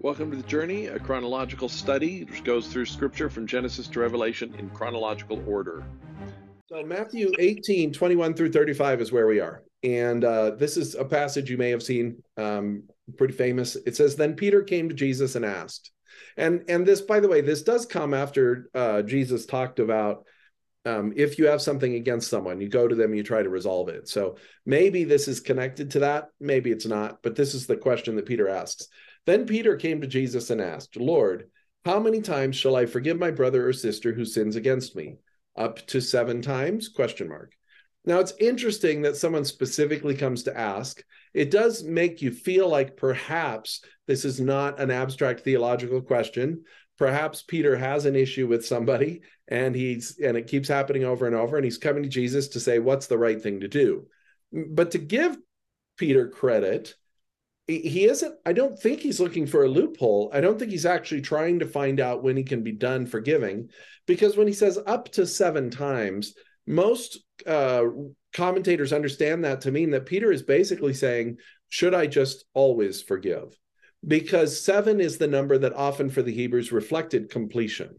Welcome to The Journey, a chronological study which goes through scripture from Genesis to Revelation in chronological order. So, Matthew 18, 21 through 35 is where we are. And uh, this is a passage you may have seen, um, pretty famous. It says, Then Peter came to Jesus and asked. And, and this, by the way, this does come after uh, Jesus talked about um, if you have something against someone, you go to them, you try to resolve it. So maybe this is connected to that, maybe it's not, but this is the question that Peter asks. Then Peter came to Jesus and asked, Lord, how many times shall I forgive my brother or sister who sins against me? Up to seven times? Question mark. Now it's interesting that someone specifically comes to ask. It does make you feel like perhaps this is not an abstract theological question. Perhaps Peter has an issue with somebody and he's and it keeps happening over and over and he's coming to Jesus to say what's the right thing to do. But to give Peter credit, he isn't i don't think he's looking for a loophole i don't think he's actually trying to find out when he can be done forgiving because when he says up to seven times most uh, commentators understand that to mean that peter is basically saying should i just always forgive because seven is the number that often for the hebrews reflected completion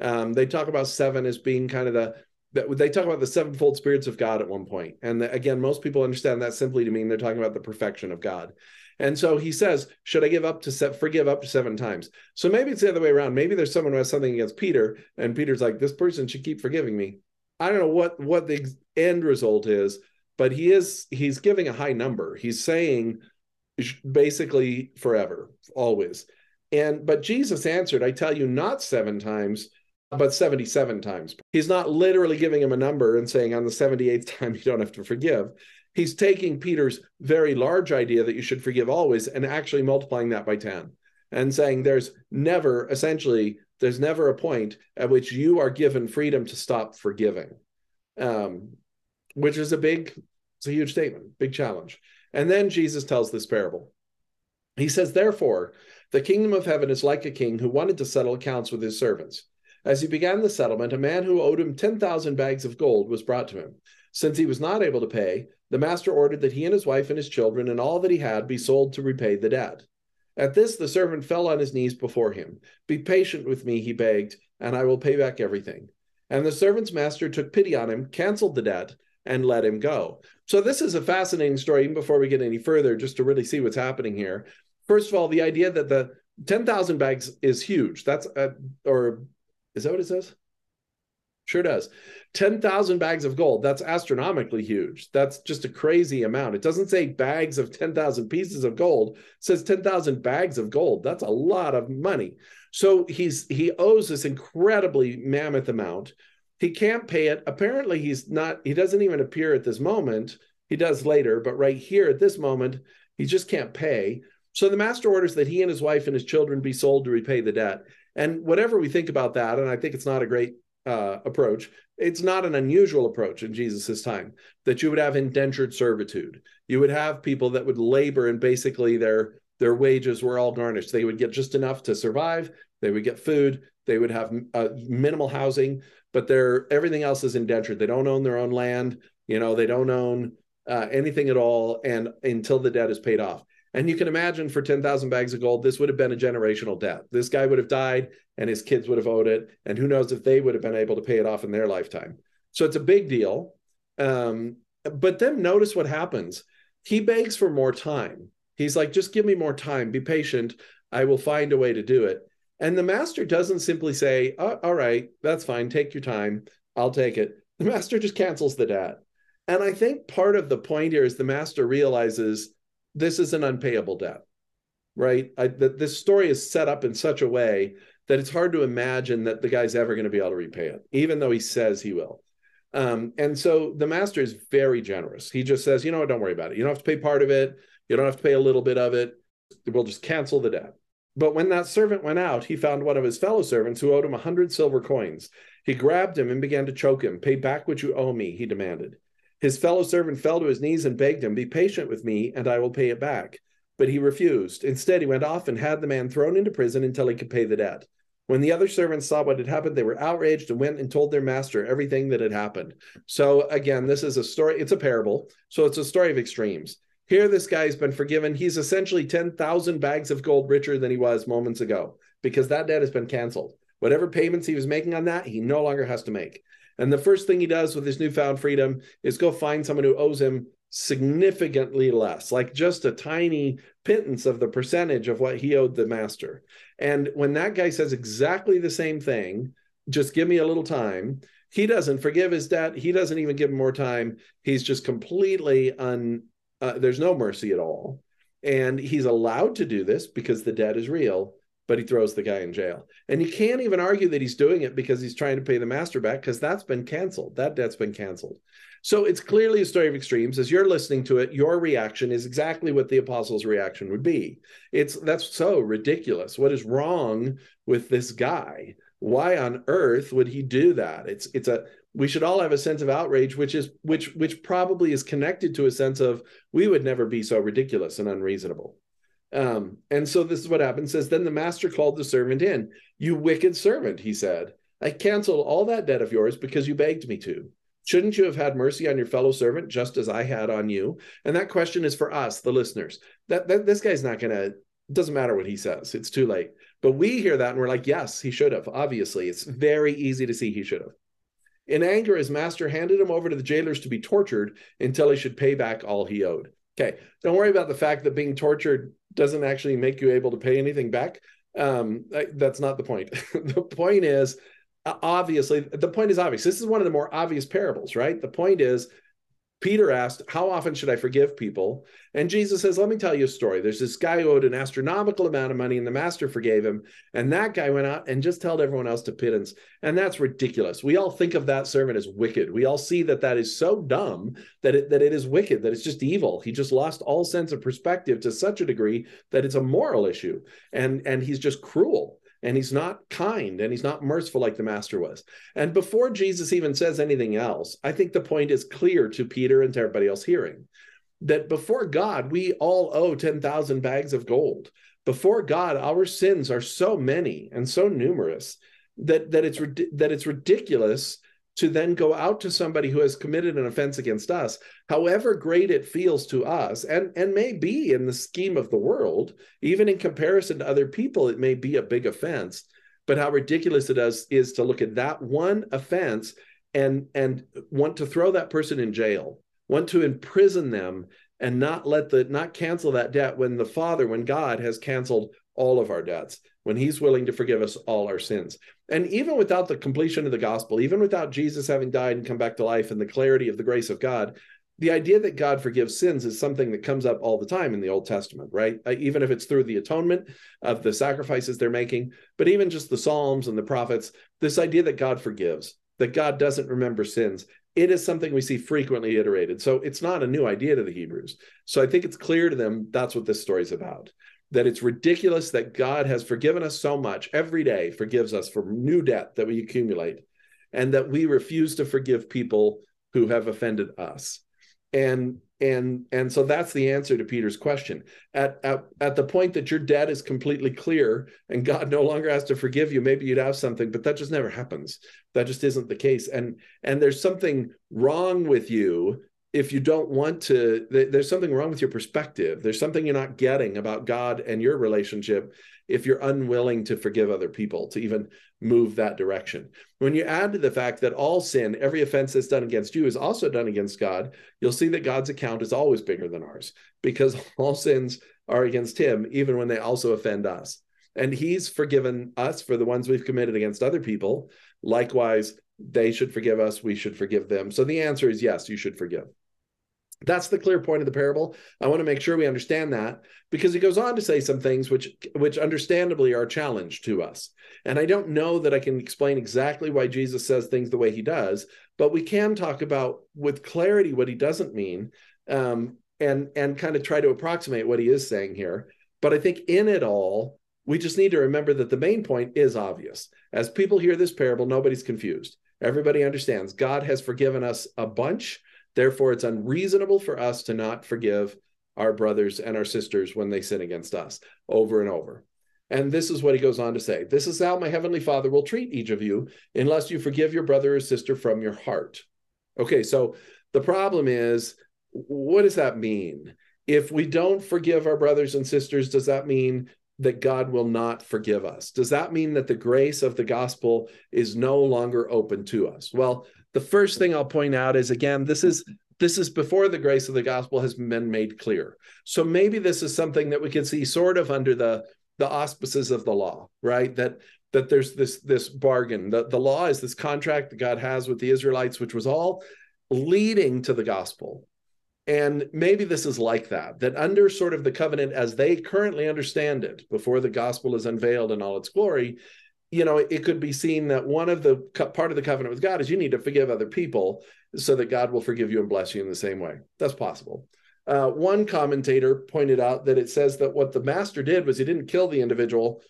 um, they talk about seven as being kind of the they talk about the sevenfold spirits of God at one point. And again, most people understand that simply to mean they're talking about the perfection of God. And so he says, should I give up to set, forgive up to seven times? So maybe it's the other way around. Maybe there's someone who has something against Peter, and Peter's like, this person should keep forgiving me. I don't know what what the end result is, but he is he's giving a high number. He's saying basically forever, always. And but Jesus answered, I tell you, not seven times, but 77 times. He's not literally giving him a number and saying on the 78th time you don't have to forgive he's taking Peter's very large idea that you should forgive always and actually multiplying that by 10 and saying there's never, essentially, there's never a point at which you are given freedom to stop forgiving, um, which is a big, it's a huge statement, big challenge. And then Jesus tells this parable. He says, Therefore, the kingdom of heaven is like a king who wanted to settle accounts with his servants. As he began the settlement, a man who owed him 10,000 bags of gold was brought to him. Since he was not able to pay, the master ordered that he and his wife and his children and all that he had be sold to repay the debt. At this, the servant fell on his knees before him. Be patient with me, he begged, and I will pay back everything. And the servant's master took pity on him, canceled the debt, and let him go. So, this is a fascinating story, even before we get any further, just to really see what's happening here. First of all, the idea that the 10,000 bags is huge. That's, a, or is that what it says? Sure does. 10,000 bags of gold. That's astronomically huge. That's just a crazy amount. It doesn't say bags of 10,000 pieces of gold. It says 10,000 bags of gold. That's a lot of money. So he's he owes this incredibly mammoth amount. He can't pay it. Apparently he's not he doesn't even appear at this moment. He does later, but right here at this moment, he just can't pay. So the master orders that he and his wife and his children be sold to repay the debt. And whatever we think about that, and I think it's not a great uh, approach. It's not an unusual approach in Jesus's time that you would have indentured servitude. You would have people that would labor and basically their their wages were all garnished. They would get just enough to survive. They would get food. They would have uh, minimal housing, but their everything else is indentured. They don't own their own land. You know, they don't own uh, anything at all, and until the debt is paid off. And you can imagine for 10,000 bags of gold, this would have been a generational debt. This guy would have died and his kids would have owed it. And who knows if they would have been able to pay it off in their lifetime. So it's a big deal. Um, but then notice what happens. He begs for more time. He's like, just give me more time, be patient. I will find a way to do it. And the master doesn't simply say, oh, all right, that's fine, take your time, I'll take it. The master just cancels the debt. And I think part of the point here is the master realizes this is an unpayable debt, right? I, that this story is set up in such a way that it's hard to imagine that the guy's ever going to be able to repay it, even though he says he will. Um, and so the master is very generous. He just says, you know what, don't worry about it. You don't have to pay part of it. You don't have to pay a little bit of it. We'll just cancel the debt. But when that servant went out, he found one of his fellow servants who owed him a hundred silver coins. He grabbed him and began to choke him. Pay back what you owe me, he demanded. His fellow servant fell to his knees and begged him, Be patient with me, and I will pay it back. But he refused. Instead, he went off and had the man thrown into prison until he could pay the debt. When the other servants saw what had happened, they were outraged and went and told their master everything that had happened. So, again, this is a story, it's a parable. So, it's a story of extremes. Here, this guy's been forgiven. He's essentially 10,000 bags of gold richer than he was moments ago because that debt has been canceled. Whatever payments he was making on that, he no longer has to make. And the first thing he does with his newfound freedom is go find someone who owes him significantly less, like just a tiny pittance of the percentage of what he owed the master. And when that guy says exactly the same thing, just give me a little time, he doesn't forgive his debt. He doesn't even give him more time. He's just completely un, uh, there's no mercy at all. And he's allowed to do this because the debt is real, but he throws the guy in jail. And you can't even argue that he's doing it because he's trying to pay the master back because that's been canceled. That debt's been canceled. So it's clearly a story of extremes. As you're listening to it, your reaction is exactly what the apostles' reaction would be. It's that's so ridiculous. What is wrong with this guy? Why on earth would he do that? It's it's a we should all have a sense of outrage, which is which which probably is connected to a sense of we would never be so ridiculous and unreasonable. Um, and so this is what happens. Says then the master called the servant in. You wicked servant, he said. I canceled all that debt of yours because you begged me to. Shouldn't you have had mercy on your fellow servant just as I had on you? And that question is for us, the listeners. That, that this guy's not. It doesn't matter what he says. It's too late. But we hear that and we're like, yes, he should have. Obviously, it's very easy to see he should have. In anger, his master handed him over to the jailers to be tortured until he should pay back all he owed. Okay, don't worry about the fact that being tortured doesn't actually make you able to pay anything back. Um, that's not the point. the point is obviously the point is obvious this is one of the more obvious parables right the point is peter asked how often should i forgive people? And jesus says let me tell you a story. There's this guy who owed an astronomical amount of money and the master forgave him. And that guy went out and just told everyone else to pittance. And that's ridiculous. We all think of that servant as wicked. We all see that that is so dumb that it, that it is wicked that it's just evil. He just lost all sense of perspective to such a degree that it's a moral issue. And and he's just cruel and he's not kind and he's not merciful like the master was. And before Jesus even says anything else, I think the point is clear to Peter and to everybody else hearing that before God, we all owe 10,000 bags of gold. Before God, our sins are so many and so numerous that, that, it's, that it's ridiculous to then go out to somebody who has committed an offense against us, however great it feels to us, and, and may be in the scheme of the world, even in comparison to other people, it may be a big offense. But how ridiculous it is, is to look at that one offense and, and want to throw that person in jail, want to imprison them and not let the not cancel that debt when the Father, when God has canceled all of our debts, when He's willing to forgive us all our sins. And even without the completion of the gospel, even without Jesus having died and come back to life and the clarity of the grace of God, the idea that God forgives sins is something that comes up all the time in the Old Testament, right? Uh, even if it's through the atonement of the sacrifices they're making, but even just the Psalms and the prophets, this idea that God forgives, that God doesn't remember sins, it is something we see frequently iterated. So it's not a new idea to the Hebrews. So I think it's clear to them that's what this story is about that it's ridiculous that God has forgiven us so much every day, forgives us for new debt that we accumulate, and that we refuse to forgive people who have offended us. And and and so that's the answer to Peter's question. At, at at the point that your debt is completely clear and God no longer has to forgive you, maybe you'd have something, but that just never happens. That just isn't the case. And and there's something wrong with you if you don't want to there's something wrong with your perspective. There's something you're not getting about god and your relationship if you're unwilling to forgive other people to even move that direction. When you add to the fact that all sin every offense that's done against you is also done against god you'll see that god's account is always bigger than ours because all sins are against him even when they also offend us. And he's forgiven us for the ones we've committed against other people. Likewise they should forgive us we should forgive them. So the answer is yes you should forgive that's the clear point of the parable. I want to make sure we understand that because he goes on to say some things which which understandably are a challenge to us. And I don't know that I can explain exactly why Jesus says things the way he does, but we can talk about with clarity what he doesn't mean um, and and kind of try to approximate what he is saying here. But I think in it all, we just need to remember that the main point is obvious. As people hear this parable, nobody's confused. Everybody understands God has forgiven us a bunch Therefore, it's unreasonable for us to not forgive our brothers and our sisters when they sin against us over and over. And this is what he goes on to say This is how my heavenly Father will treat each of you unless you forgive your brother or sister from your heart. Okay, so the problem is what does that mean? if we don't forgive our brothers and sisters, does that mean that God will not forgive us? Does that mean that the grace of the gospel is no longer open to us? Well, the first thing I'll point out is again, this is this is before the grace of the gospel has been made clear. So maybe this is something that we can see sort of under the the auspices of the law, right? That that there's this this bargain. The, the law is this contract that God has with the Israelites, which was all leading to the gospel. And maybe this is like that, that under sort of the covenant as they currently understand it, before the gospel is unveiled in all its glory, you know, it could be seen that one of the part of the covenant with God is you need to forgive other people so that God will forgive you and bless you in the same way. That's possible. Uh, one commentator pointed out that it says that what the master did was he didn't kill the individual.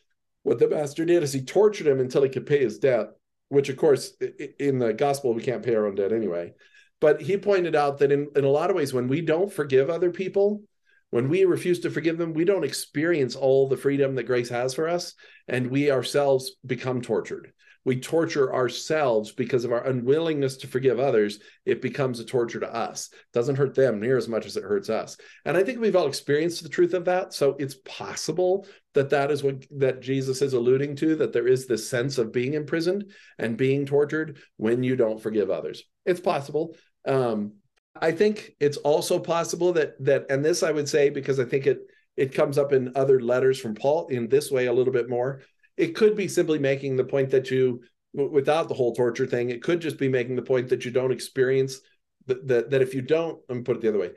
What the master did is he tortured him until he could pay his debt, which, of course, in the gospel, we can't pay our own debt anyway. But he pointed out that in, in a lot of ways, when we don't forgive other people, when we refuse to forgive them, we don't experience all the freedom that grace has for us, and we ourselves become tortured. We torture ourselves because of our unwillingness to forgive others. It becomes a torture to us. It doesn't hurt them near as much as it hurts us. And I think we've all experienced the truth of that. So it's possible that that is what that Jesus is alluding to. That there is this sense of being imprisoned and being tortured when you don't forgive others. It's possible. Um, I think it's also possible that that, and this I would say because I think it it comes up in other letters from Paul in this way a little bit more. It could be simply making the point that you, without the whole torture thing, it could just be making the point that you don't experience that that, that if you don't, let me put it the other way,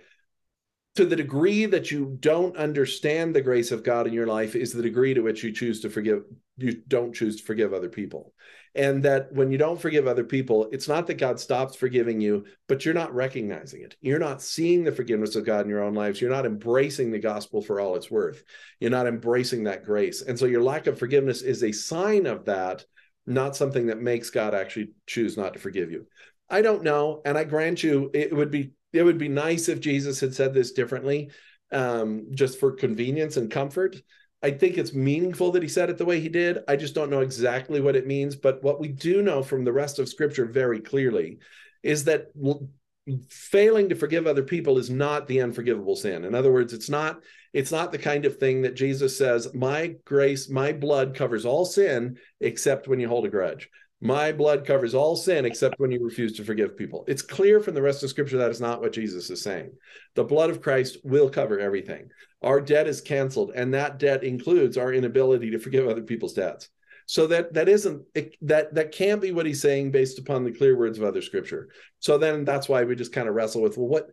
to the degree that you don't understand the grace of God in your life is the degree to which you choose to forgive you don't choose to forgive other people and that when you don't forgive other people it's not that god stops forgiving you but you're not recognizing it. You're not seeing the forgiveness of god in your own lives. You're not embracing the gospel for all it's worth. You're not embracing that grace. And so your lack of forgiveness is a sign of that not something that makes god actually choose not to forgive you. I don't know and i grant you it would be it would be nice if jesus had said this differently um, just for convenience and comfort I think it's meaningful that he said it the way he did. I just don't know exactly what it means. But what we do know from the rest of scripture very clearly is that failing to forgive other people is not the unforgivable sin. In other words, it's not it's not the kind of thing that Jesus says, "My grace, my blood covers all sin except when you hold a grudge." My blood covers all sin except when you refuse to forgive people. It's clear from the rest of scripture that is not what Jesus is saying. The blood of Christ will cover everything. Our debt is canceled, and that debt includes our inability to forgive other people's debts. So that that isn't it, that that can't be what he's saying based upon the clear words of other scripture. So then that's why we just kind of wrestle with well, what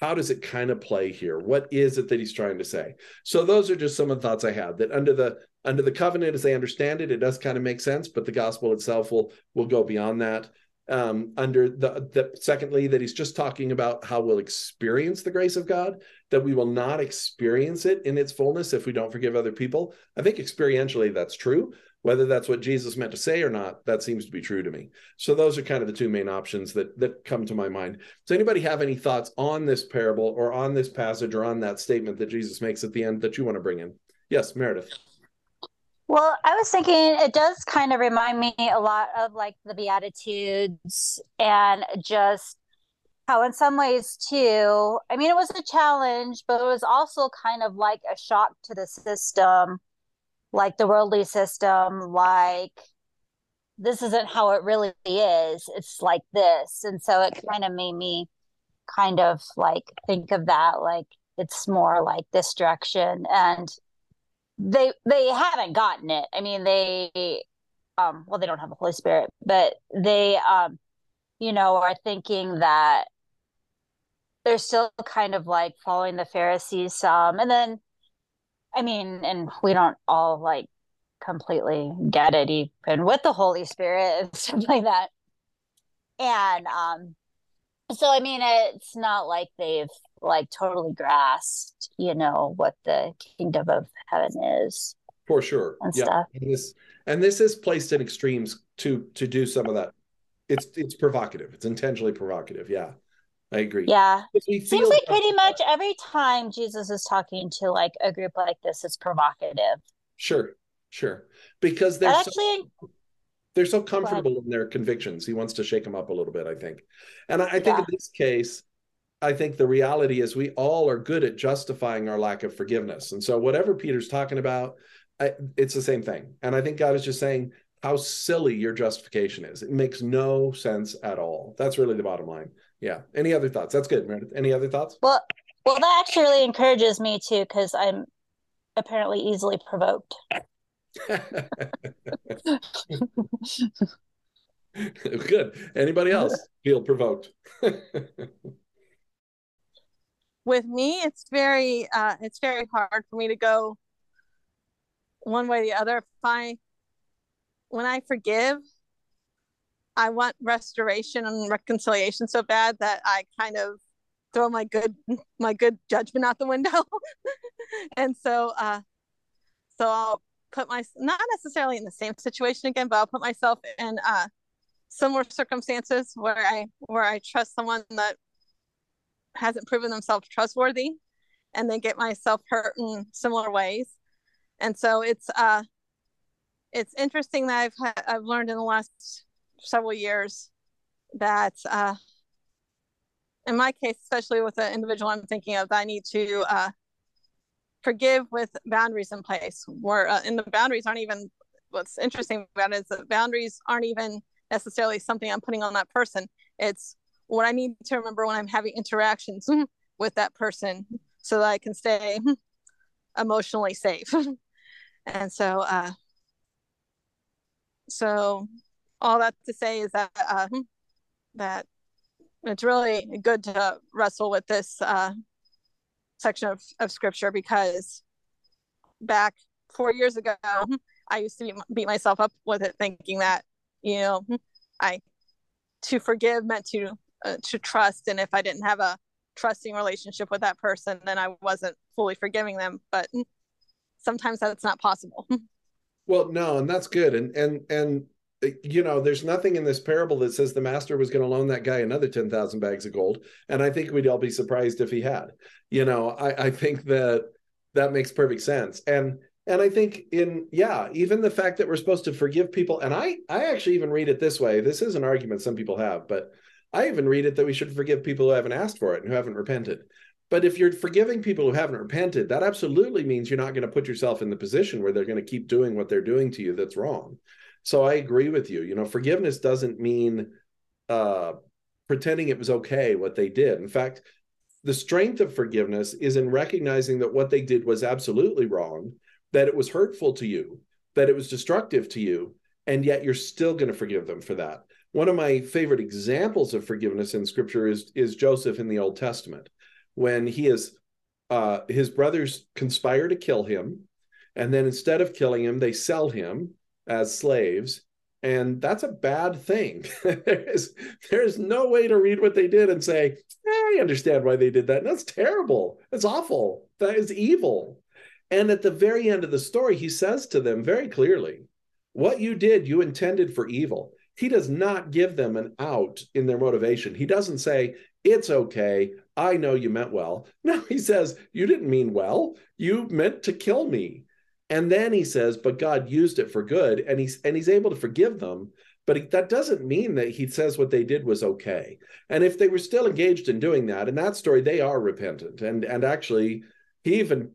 how does it kind of play here? What is it that he's trying to say? So those are just some of the thoughts I had that under the under the covenant as they understand it, it does kind of make sense, but the gospel itself will will go beyond that. Um, under the, the secondly, that he's just talking about how we'll experience the grace of God, that we will not experience it in its fullness if we don't forgive other people. I think experientially that's true. Whether that's what Jesus meant to say or not, that seems to be true to me. So those are kind of the two main options that that come to my mind. Does anybody have any thoughts on this parable or on this passage or on that statement that Jesus makes at the end that you want to bring in? Yes, Meredith. Well, I was thinking it does kind of remind me a lot of like the Beatitudes and just how, in some ways, too, I mean, it was a challenge, but it was also kind of like a shock to the system, like the worldly system, like this isn't how it really is. It's like this. And so it kind of made me kind of like think of that, like it's more like this direction. And they they haven't gotten it. I mean, they um well they don't have the Holy Spirit, but they um you know are thinking that they're still kind of like following the Pharisees some and then I mean, and we don't all like completely get it even with the Holy Spirit and stuff like that. And um so I mean it's not like they've like totally grasped, you know, what the kingdom of heaven is. For sure. And yeah. stuff. And this and this is placed in extremes to to do some of that. It's it's provocative. It's intentionally provocative. Yeah. I agree. Yeah. Seems like pretty much every time Jesus is talking to like a group like this, it's provocative. Sure. Sure. Because they're actually so, they're so comfortable in their convictions. He wants to shake them up a little bit, I think. And I, I think yeah. in this case, I think the reality is we all are good at justifying our lack of forgiveness. And so, whatever Peter's talking about, I, it's the same thing. And I think God is just saying how silly your justification is. It makes no sense at all. That's really the bottom line. Yeah. Any other thoughts? That's good, Meredith. Any other thoughts? Well, well, that actually really encourages me too, because I'm apparently easily provoked. Good. Anybody else feel provoked? With me, it's very uh, it's very hard for me to go one way or the other. If I when I forgive, I want restoration and reconciliation so bad that I kind of throw my good my good judgment out the window. and so uh so I'll put my not necessarily in the same situation again, but I'll put myself in uh similar circumstances where I where I trust someone that hasn't proven themselves trustworthy and then get myself hurt in similar ways. And so it's uh it's interesting that I've I've learned in the last several years that uh in my case, especially with the individual I'm thinking of, I need to uh, forgive with boundaries in place. Where uh, and the boundaries aren't even. What's interesting about it is that boundaries aren't even necessarily something I'm putting on that person. It's what I need to remember when I'm having interactions with that person so that I can stay emotionally safe. and so, uh, so all that to say is that uh, that it's really good to wrestle with this uh, section of, of scripture because back four years ago, I used to beat myself up with it, thinking that you know, I to forgive meant to uh, to trust, and if I didn't have a trusting relationship with that person, then I wasn't fully forgiving them. But sometimes that's not possible. Well, no, and that's good, and and and you know, there's nothing in this parable that says the master was going to loan that guy another 10,000 bags of gold. And I think we'd all be surprised if he had. You know, I, I think that that makes perfect sense. And and I think in yeah, even the fact that we're supposed to forgive people, and I I actually even read it this way. This is an argument some people have, but I even read it that we should forgive people who haven't asked for it and who haven't repented. But if you're forgiving people who haven't repented, that absolutely means you're not going to put yourself in the position where they're going to keep doing what they're doing to you that's wrong. So I agree with you. You know, forgiveness doesn't mean uh, pretending it was okay what they did. In fact, the strength of forgiveness is in recognizing that what they did was absolutely wrong, that it was hurtful to you, that it was destructive to you, and yet you're still going to forgive them for that. One of my favorite examples of forgiveness in scripture is, is Joseph in the Old Testament, when he is uh, his brothers conspire to kill him, and then instead of killing him, they sell him as slaves and that's a bad thing. There's there's no way to read what they did and say i understand why they did that. And that's terrible. That's awful. That is evil. And at the very end of the story he says to them very clearly what you did you intended for evil he does not give them an out in their motivation he doesn't say it's okay i know you meant well no he says you didn't mean well you meant to kill me and then he says, but God used it for good, and he's and he's able to forgive them. But that doesn't mean that he says what they did was okay. And if they were still engaged in doing that, in that story, they are repentant. And and actually, he even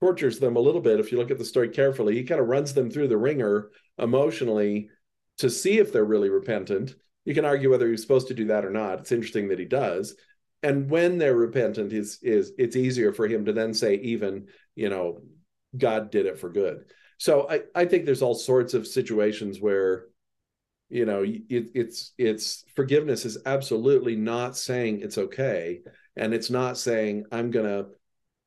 tortures them a little bit. If you look at the story carefully, he kind of runs them through the wringer emotionally to see if they're really repentant. You can argue whether he's supposed to do that or not. It's interesting that he does. And when they're repentant, is is it's easier for him to then say, even you know, God did it for good. So I, I think there's all sorts of situations where, you know, it, it's it's forgiveness is absolutely not saying it's okay, and it's not saying I'm gonna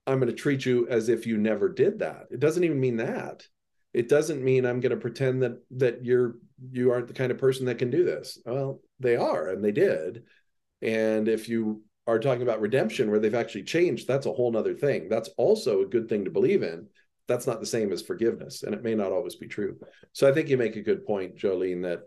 I'm gonna treat you as if you never did that. It doesn't even mean that. It doesn't mean I'm gonna pretend that that you're you aren't the kind of person that can do this. Well, they are, and they did. And if you are talking about redemption where they've actually changed, that's a whole nother thing. That's also a good thing to believe in that's not the same as forgiveness and it may not always be true so i think you make a good point jolene that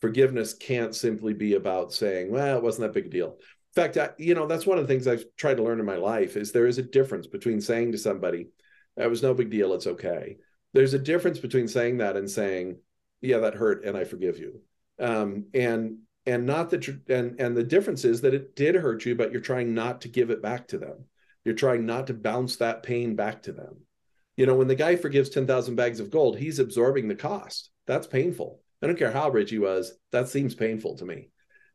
forgiveness can't simply be about saying well it wasn't that big a deal in fact I, you know that's one of the things i've tried to learn in my life is there is a difference between saying to somebody that was no big deal it's okay there's a difference between saying that and saying yeah that hurt and i forgive you. Um, and and not that and and the difference is that it did hurt you but you're trying not to give it back to them. You're trying not to bounce that pain back to them. You know when the guy forgives 10,000 bags of gold he's absorbing the cost. That's painful. I don't care how rich he was that seems painful to me.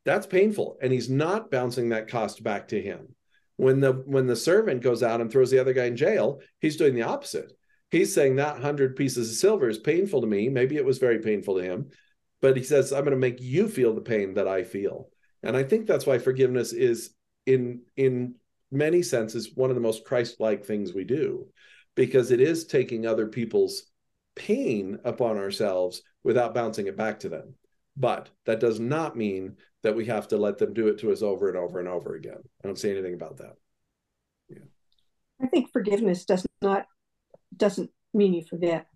That's painful. And he's not bouncing that cost back to him. When the when the servant goes out and throws the other guy in jail he's doing the opposite he's saying that 100 pieces of silver is painful to me. Maybe it was very painful to him but he says i'm going to make you feel the pain that i feel. And i think that's why forgiveness is in in many senses one of the most christ-like things we do because it is taking other people's pain upon ourselves without bouncing it back to them. But that does not mean that we have to let them do it to us over and over and over again. I don't say anything about that. Yeah. I think forgiveness does not doesn't mean you forget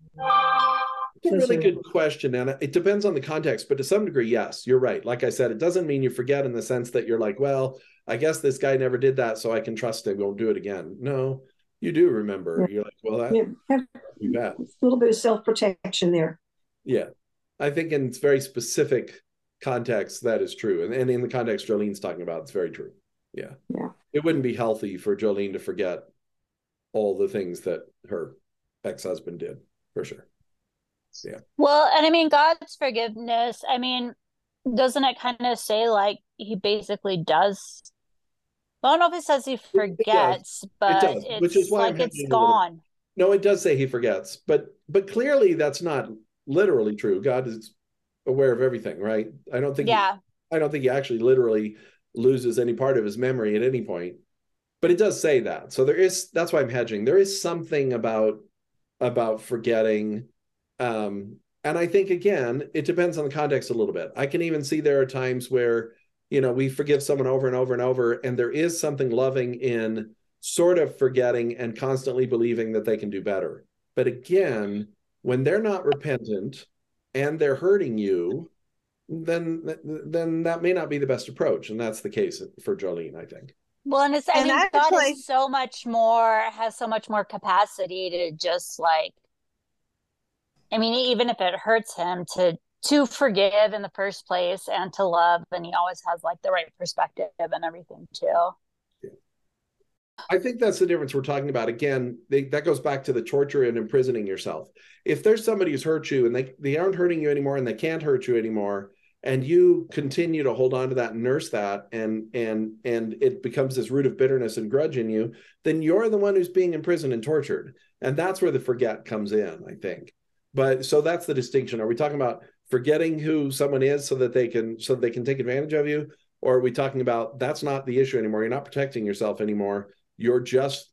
It's a really good question, Anna. it depends on the context, but to some degree, yes, you're right. Like I said, it doesn't mean you forget in the sense that you're like, well, I guess this guy never did that, so I can trust him. Won't do it again. No, you do remember. Yeah. You're like, well, that yeah. a little bit of self protection there. Yeah, I think in very specific context that is true, and, and in the context Jolene's talking about, it's very true. Yeah, yeah. It wouldn't be healthy for Jolene to forget all the things that her ex husband did, for sure. Yeah. Well, and I mean, God's forgiveness, I mean, doesn't it kind of say like he basically does? I don't know if it says he forgets, it but it does, which is why like it's gone. No, it does say he forgets, but but clearly that's not literally true. God is aware of everything, right? I don't think. Yeah. He, I don't think he actually literally loses any part of his memory at any point, but it does say that. So there is. That's why I'm hedging. There is something about about forgetting um, and I think again, it depends on the context a little bit. I can even see there are times where, you know, we forgive someone over and over and over, and there is something loving in sort of forgetting and constantly believing that they can do better. But again, when they're not repentant and they're hurting you, then then that may not be the best approach, and that's the case for Jolene, I think. Well, and it's I and mean, actually, God is so much more has so much more capacity to just like I mean, even if it hurts him to to forgive in the first place and to love, and he always has like the right perspective and everything too. I think that's the difference we're talking about. Again, they, that goes back to the torture and imprisoning yourself. If there's somebody who's hurt you and they, they aren't hurting you anymore and they can't hurt you anymore, and you continue to hold on to that and nurse that and and and it becomes this root of bitterness and grudge in you, then you're the one who's being imprisoned and tortured. And that's where the forget comes in, I think. But so that's the distinction. Are we talking about forgetting who someone is so that they can so they can take advantage of you? Or are we talking about that's not the issue anymore? You're not protecting yourself anymore. You're just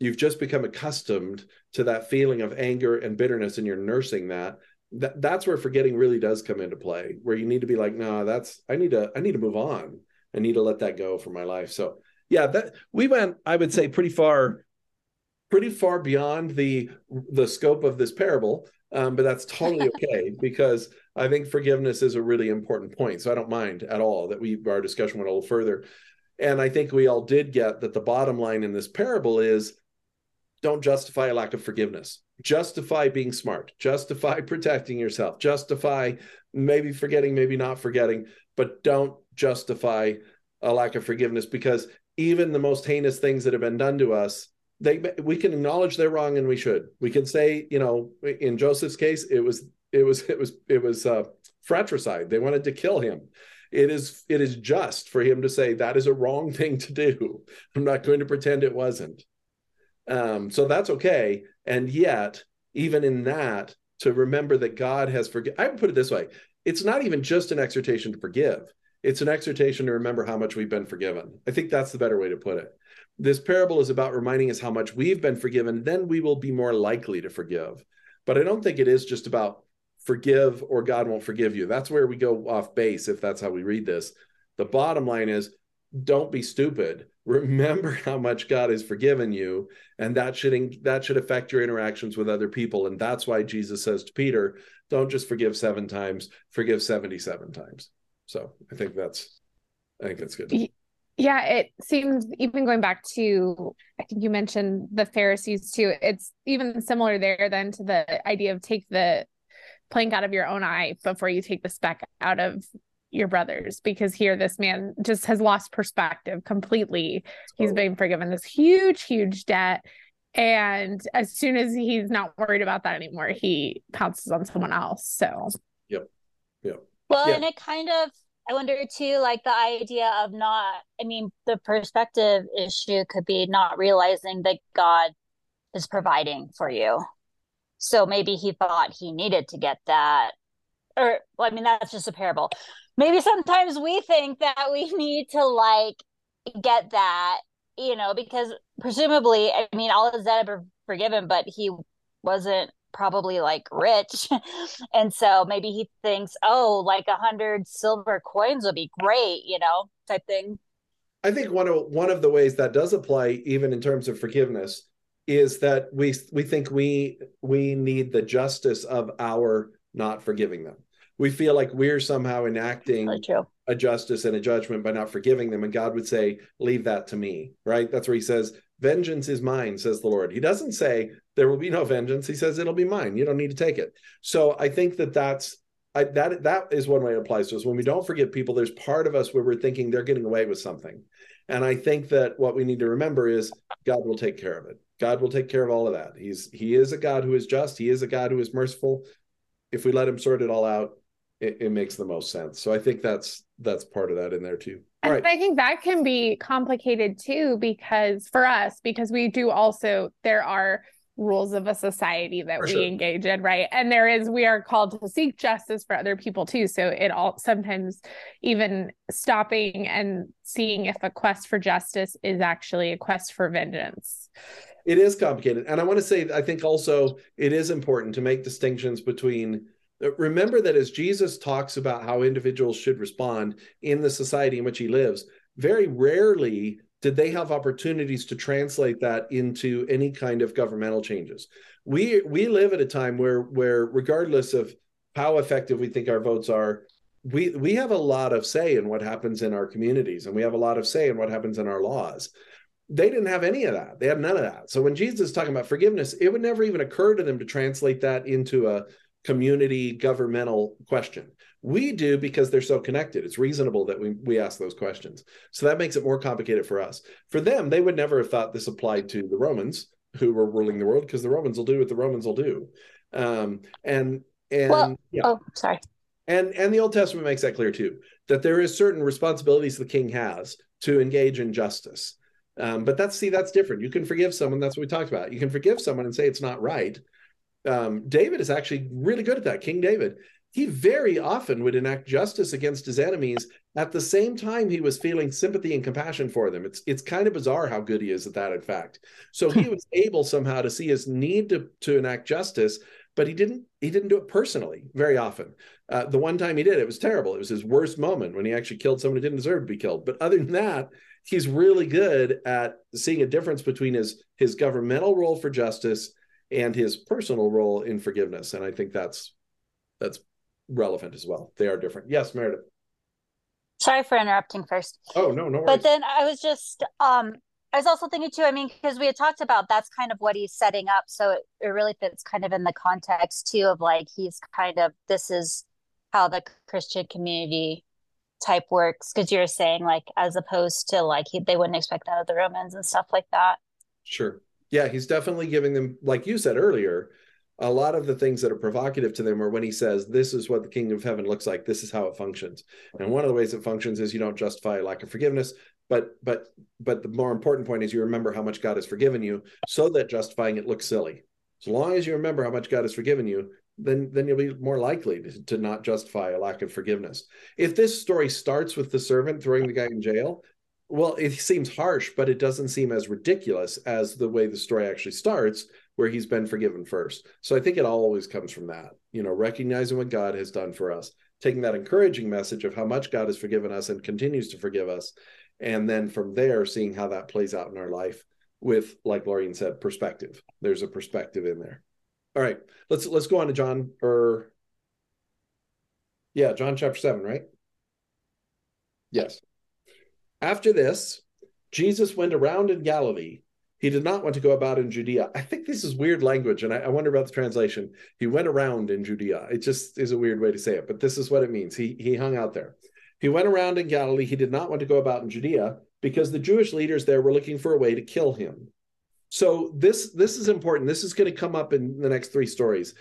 you've just become accustomed to that feeling of anger and bitterness and you're nursing that. That that's where forgetting really does come into play, where you need to be like, no, nah, that's I need to I need to move on. I need to let that go for my life. So yeah, that we went, I would say, pretty far, pretty far beyond the the scope of this parable um, but that's totally okay because I think forgiveness is a really important point. So I don't mind at all that we our discussion went a little further. And I think we all did get that the bottom line in this parable is don't justify a lack of forgiveness. Justify being smart, justify protecting yourself, justify maybe forgetting, maybe not forgetting, but don't justify a lack of forgiveness because even the most heinous things that have been done to us they we can acknowledge they're wrong and we should. We can say you know in joseph's case it was it was it was it was uh, fratricide. They wanted to kill him. It is it is just for him to say that is a wrong thing to do. I'm not going to pretend it wasn't um, so that's okay and yet even in that to remember that god has forgiven i would put it this way it's not even just an exhortation to forgive it's an exhortation to remember how much we've been forgiven i think that's the better way to put it this parable is about reminding us how much we've been forgiven, then we will be more likely to forgive. But I don't think it is just about forgive or God won't forgive you. That's where we go off base if that's how we read this. The bottom line is don't be stupid. Remember how much God has forgiven you, and that should that should affect your interactions with other people. And that's why Jesus says to Peter, "Don't just forgive seven times, forgive seventy-seven times." So I think that's I think that's good. Yeah, it seems even going back to I think you mentioned the Pharisees too. It's even similar there then to the idea of take the plank out of your own eye before you take the speck out of your brothers because here this man just has lost perspective completely. He's been forgiven this huge, huge debt. And as soon as he's not worried about that anymore, he pounces on someone else. So, yep. Yep. Well, Yeah. and it kind of, I wonder too, like the idea of not, I mean, the perspective issue could be not realizing that God is providing for you. So maybe he thought he needed to get that. Or, well, I mean, that's just a parable. Maybe sometimes we think that we need to like get that, you know, because presumably, I mean, all debt are forgiven, but he wasn't probably like rich. and so maybe he thinks, oh, like a hundred silver coins would be great, you know, type thing. I think one of one of the ways that does apply, even in terms of forgiveness, is that we we think we we need the justice of our not forgiving them. We feel like we're somehow enacting a justice and a judgment by not forgiving them, and God would say, "Leave that to me." Right? That's where He says, "Vengeance is mine," says the Lord. He doesn't say there will be no vengeance. He says it'll be mine. You don't need to take it. So I think that that's I, that that is one way it applies to us. When we don't forgive people, there's part of us where we're thinking they're getting away with something, and I think that what we need to remember is God will take care of it. God will take care of all of that. He's He is a God who is just. He is a God who is merciful. If we let Him sort it all out, it, it makes the most sense. So I think that's that's part of that in there too. All And. I think that can be complicated too, because for us, because we do also, there are rules of a society that For we sure. engage in, right? And there is, we are called to seek justice for other people too. So it all sometimes even stopping and seeing if a quest for justice is actually a quest for vengeance. It is complicated. And I want to say, I think also it is important to make distinctions between. Uh, remember that as Jesus talks about how individuals should respond in the society in which he lives, very rarely did they have opportunities to translate that into any kind of governmental changes. We we live at a time where where regardless of how effective we think our votes are, we we have a lot of say in what happens in our communities, and we have a lot of say in what happens in our laws they didn't have any of that. They had none of that. So when Jesus is talking about forgiveness, it would never even occur to them to translate that into a community governmental question. We do because they're so connected. It's reasonable that we, we ask those questions. So that makes it more complicated for us. For them, they would never have thought this applied to the Romans who were ruling the world because the Romans will do what the Romans will do. Um, and and Well, yeah. Oh, sorry. And and the Old Testament makes that clear too, that there is certain responsibilities the king has to engage in justice. Um, but that's see, that's different. You can forgive someone. That's what we talked about. You can forgive someone and say it's not right. Um, David is actually really good at that. King David, he very often would enact justice against his enemies at the same time he was feeling sympathy and compassion for them. It's it's kind of bizarre how good he is at that. In fact, so he was able somehow to see his need to to enact justice, but he didn't he didn't do it personally very often. Uh, the one time he did, it was terrible. It was his worst moment when he actually killed someone who didn't deserve to be killed. But other than that, he's really good at seeing a difference between his his governmental role for justice and his personal role in forgiveness. And I think that's that's relevant as well. They are different. Yes, Meredith. Sorry for interrupting first. Oh no, no worries. But then I was just um I was also thinking too, I mean, because we had talked about that's kind of what he's setting up. So it, it really fits kind of in the context too of like he's kind of this is how the Christian community type works. Cause you're saying like as opposed to like he, they wouldn't expect that of the Romans and stuff like that. Sure. Yeah, he's definitely giving them, like you said earlier, a lot of the things that are provocative to them are when he says, This is what the kingdom of heaven looks like, this is how it functions. And one of the ways it functions is you don't justify a lack of forgiveness. But but but the more important point is you remember how much God has forgiven you, so that justifying it looks silly. As long as you remember how much God has forgiven you, then then you'll be more likely to, to not justify a lack of forgiveness. If this story starts with the servant throwing the guy in jail, well, it seems harsh, but it doesn't seem as ridiculous as the way the story actually starts, where he's been forgiven first. So I think it always comes from that, you know, recognizing what God has done for us, taking that encouraging message of how much God has forgiven us and continues to forgive us, and then from there seeing how that plays out in our life with, like Laureen said, perspective. There's a perspective in there. All right, let's let's go on to John or yeah, John chapter seven, right? Yes. After this, Jesus went around in Galilee. He did not want to go about in Judea. I think this is weird language, and I, I wonder about the translation. He went around in Judea. It just is a weird way to say it, but this is what it means. He he hung out there. He went around in Galilee. He did not want to go about in Judea because the Jewish leaders there were looking for a way to kill him. So this this is important. This is going to come up in the next three stories,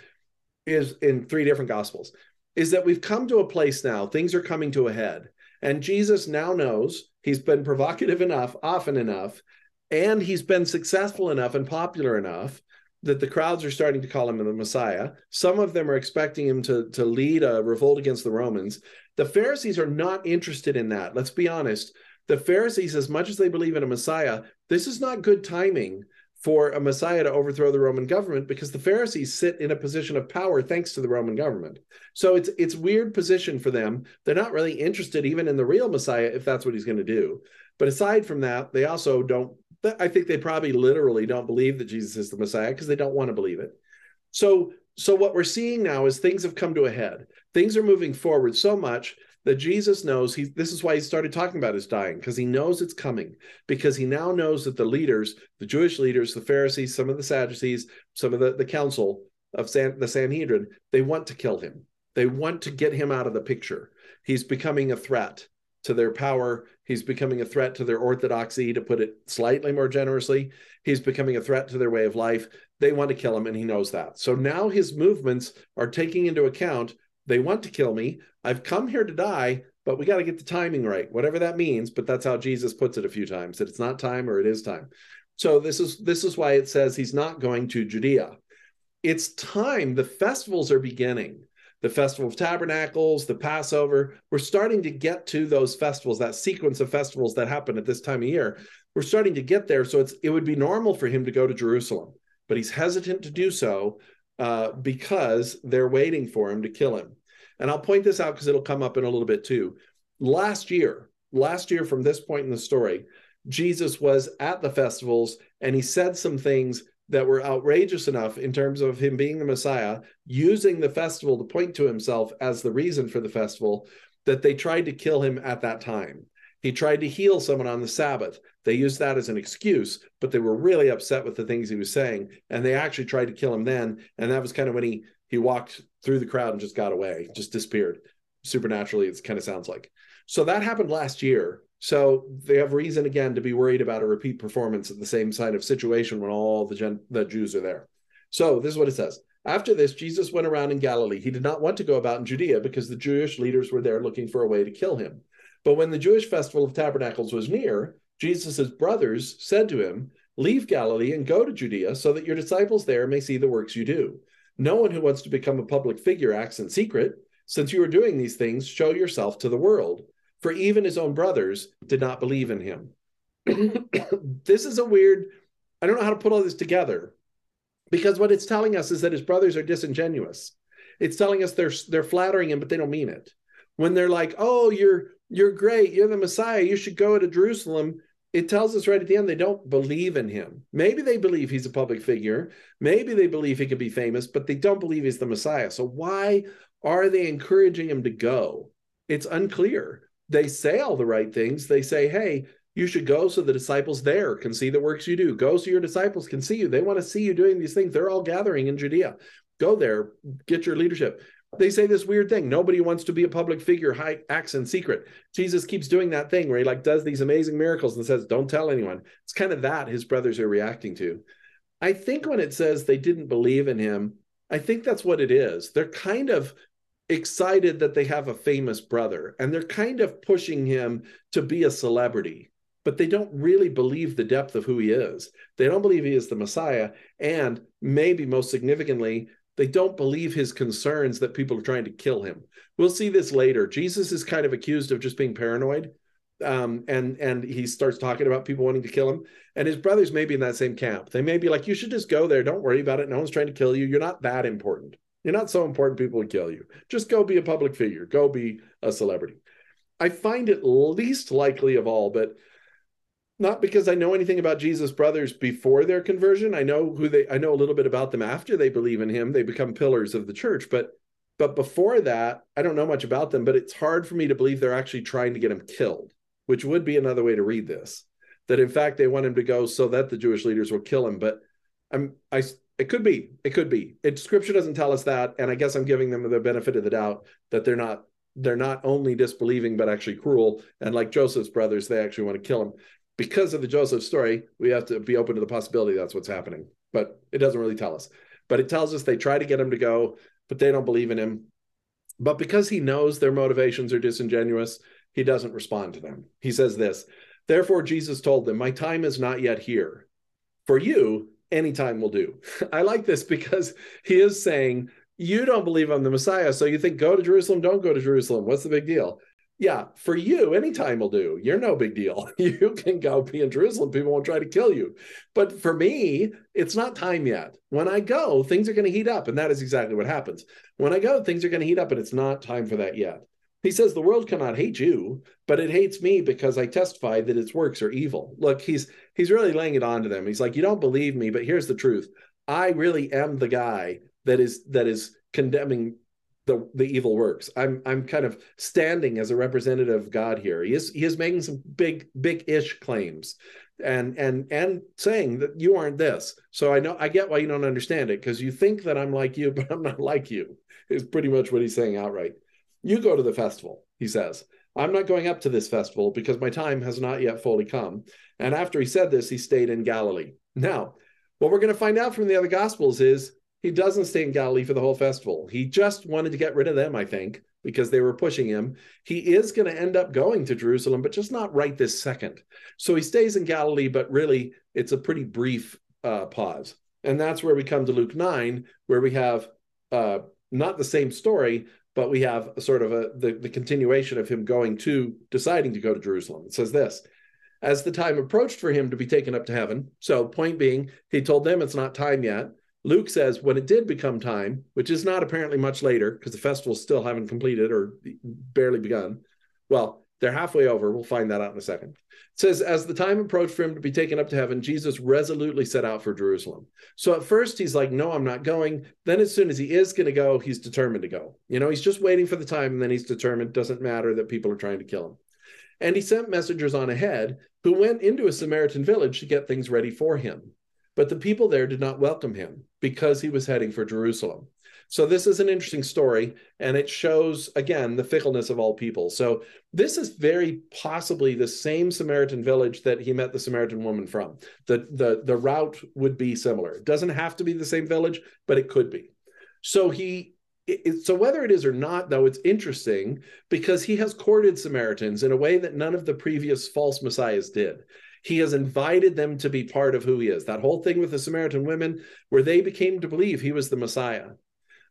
is in three different gospels. Is that we've come to a place now, things are coming to a head. And Jesus now knows he's been provocative enough, often enough, and he's been successful enough and popular enough that the crowds are starting to call him the Messiah. Some of them are expecting him to, to lead a revolt against the Romans. The Pharisees are not interested in that. Let's be honest. The Pharisees, as much as they believe in a Messiah, this is not good timing for a Messiah to overthrow the Roman government because the Pharisees sit in a position of power thanks to the Roman government. So it's it's weird position for them. They're not really interested even in the real Messiah if that's what he's going to do. But aside from that, they also don't I think they probably literally don't believe that Jesus is the Messiah because they don't want to believe it. So so what we're seeing now is things have come to a head. Things are moving forward so much that Jesus knows he this is why he started talking about his dying because he knows it's coming because he now knows that the leaders, the Jewish leaders, the Pharisees, some of the Sadducees, some of the, the council of San, the Sanhedrin, they want to kill him. They want to get him out of the picture. He's becoming a threat to their power. He's becoming a threat to their orthodoxy, to put it slightly more generously. He's becoming a threat to their way of life. They want to kill him, and he knows that. So now his movements are taking into account they want to kill me. I've come here to die, but we got to get the timing right, whatever that means. But that's how Jesus puts it a few times that it's not time or it is time. So this is this is why it says he's not going to Judea. It's time. The festivals are beginning. The Festival of Tabernacles, the Passover. We're starting to get to those festivals, that sequence of festivals that happen at this time of year. We're starting to get there. So it's it would be normal for him to go to Jerusalem, but he's hesitant to do so uh, because they're waiting for him to kill him. And I'll point this out because it'll come up in a little bit too. Last year, last year from this point in the story, Jesus was at the festivals and he said some things that were outrageous enough in terms of him being the Messiah, using the festival to point to himself as the reason for the festival, that they tried to kill him at that time. He tried to heal someone on the Sabbath. They used that as an excuse, but they were really upset with the things he was saying, and they actually tried to kill him then. And that was kind of when he he walked through the crowd and just got away, just disappeared supernaturally. It kind of sounds like. So that happened last year. So they have reason again to be worried about a repeat performance at the same kind of situation when all the gen- the Jews are there. So this is what it says. After this, Jesus went around in Galilee. He did not want to go about in Judea because the Jewish leaders were there looking for a way to kill him. But when the Jewish festival of tabernacles was near, Jesus' brothers said to him, Leave Galilee and go to Judea so that your disciples there may see the works you do. No one who wants to become a public figure acts in secret. Since you are doing these things, show yourself to the world. For even his own brothers did not believe in him. this is a weird, I don't know how to put all this together because what it's telling us is that his brothers are disingenuous. It's telling us they're they're flattering him, but they don't mean it. When they're like, "Oh, you're you're great. You're the Messiah. You should go to Jerusalem. It tells us right at the end they don't believe in him. Maybe they believe he's a public figure. Maybe they believe he could be famous, but they don't believe he's the Messiah. So why are they encouraging him to go? It's unclear. They say all the right things. They say, hey, you should go so the disciples there can see the works you do. Go so your disciples can see you. They want to see you doing these things. They're all gathering in Judea. Go there, get your leadership they say this weird thing nobody wants to be a public figure high acts in secret. Jesus keeps doing that thing where he like does these amazing miracles and says don't tell anyone. It's kind of that his brothers are reacting to. I think when it says they didn't believe in him i think that's what it is. They're kind of excited that they have a famous brother and they're kind of pushing him to be a celebrity but they don't really believe the depth of who he is. They don't believe he is the messiah and maybe most significantly they don't believe his concerns that people are trying to kill him. We'll see this later. Jesus is kind of accused of just being paranoid. Um, and and he starts talking about people wanting to kill him. And his brothers may be in that same camp. They may be like, you should just go there. Don't worry about it. No one's trying to kill you. You're not that important. You're not so important people would kill you. Just go be a public figure. Go be a celebrity. I find it least likely of all, but not because I know anything about Jesus' brothers before their conversion. I know who they I know a little bit about them after they believe in him. They become pillars of the church, but but before that, I don't know much about them, but it's hard for me to believe they're actually trying to get him killed, which would be another way to read this. That in fact they want him to go so that the Jewish leaders will kill him, but I'm I it could be. It could be. It scripture doesn't tell us that and I guess I'm giving them the benefit of the doubt that they're not they're not only disbelieving but actually cruel and like joseph's brothers they actually want to kill him because of the joseph story we have to be open to the possibility that's what's happening but it doesn't really tell us. But it tells us they try to get him to go but they don't believe in him. But because he knows their motivations are disingenuous he doesn't respond to them. He says this therefore jesus told them my time is not yet here. For you any time will do i like this because he is saying you don't believe I'm the Messiah, so you think go to Jerusalem, don't go to Jerusalem. What's the big deal? Yeah, for you, any time will do. You're no big deal. You can go be in Jerusalem. People won't try to kill you. But for me, it's not time yet. When I go, things are going to heat up. And that is exactly what happens. When I go, things are going to heat up, and it's not time for that yet. He says, The world cannot hate you, but it hates me because I testify that its works are evil. Look, he's he's really laying it on to them. He's like, You don't believe me, but here's the truth. I really am the guy that is that is condemning the the evil works. I'm I'm kind of standing as a representative of God here. He is he is making some big big ish claims and and and saying that you aren't this. So I know I get why you don't understand it because you think that I'm like you, but I'm not like you. Is pretty much what he's saying outright. You go to the festival, he says. I'm not going up to this festival because my time has not yet fully come. And after he said this, he stayed in Galilee. Now, what we're going to find out from the other gospels is he doesn't stay in Galilee for the whole festival. He just wanted to get rid of them, I think, because they were pushing him. He is going to end up going to Jerusalem, but just not right this second. So he stays in Galilee, but really it's a pretty brief uh, pause. And that's where we come to Luke 9, where we have uh, not the same story, but we have sort of a the, the continuation of him going to deciding to go to Jerusalem. It says this as the time approached for him to be taken up to heaven. So, point being, he told them it's not time yet. Luke says when it did become time, which is not apparently much later because the festivals still haven't completed or barely begun. Well, they're halfway over. We'll find that out in a second. It says, as the time approached for him to be taken up to heaven, Jesus resolutely set out for Jerusalem. So at first he's like, no, I'm not going. Then as soon as he is going to go, he's determined to go. You know, he's just waiting for the time and then he's determined. Doesn't matter that people are trying to kill him. And he sent messengers on ahead who went into a Samaritan village to get things ready for him. But the people there did not welcome him because he was heading for Jerusalem. So this is an interesting story, and it shows again the fickleness of all people. So this is very possibly the same Samaritan village that he met the Samaritan woman from. The the the route would be similar. It doesn't have to be the same village, but it could be. So he it, so whether it is or not though it's interesting because he has courted samaritans in a way that none of the previous false messiahs did he has invited them to be part of who he is. That whole thing with the Samaritan women, where they became to believe he was the Messiah.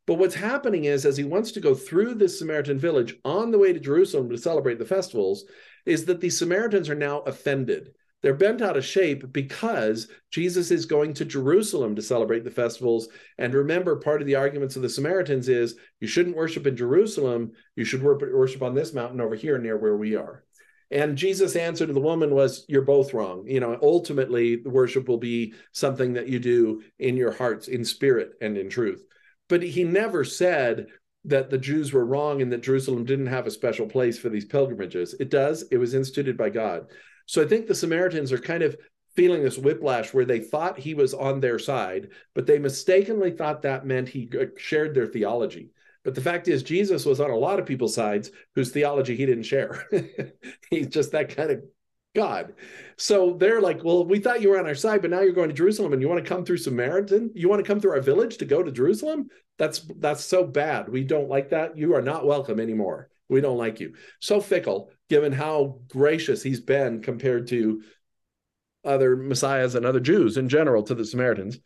But what's happening is, as he wants to go through this Samaritan village on the way to Jerusalem to celebrate the festivals, is that the Samaritans are now offended. They're bent out of shape because Jesus is going to Jerusalem to celebrate the festivals. And remember, part of the arguments of the Samaritans is you shouldn't worship in Jerusalem, you should worship on this mountain over here near where we are. And Jesus' answer to the woman was, You're both wrong. You know, ultimately, the worship will be something that you do in your hearts, in spirit and in truth. But he never said that the Jews were wrong and that Jerusalem didn't have a special place for these pilgrimages. It does, it was instituted by God. So I think the Samaritans are kind of feeling this whiplash where they thought he was on their side, but they mistakenly thought that meant he uh, shared their theology. But the fact is, Jesus was on a lot of people's sides whose theology he didn't share. He's just that kind of God. So they're like, well, we thought you were on our side, but now you're going to Jerusalem and you want to come through Samaritan? You want to come through our village to go to Jerusalem? That's that's so bad. We don't like that. You are not welcome anymore. We don't like you. So fickle, given how gracious he's been compared to other messiahs and other Jews in general to the Samaritans.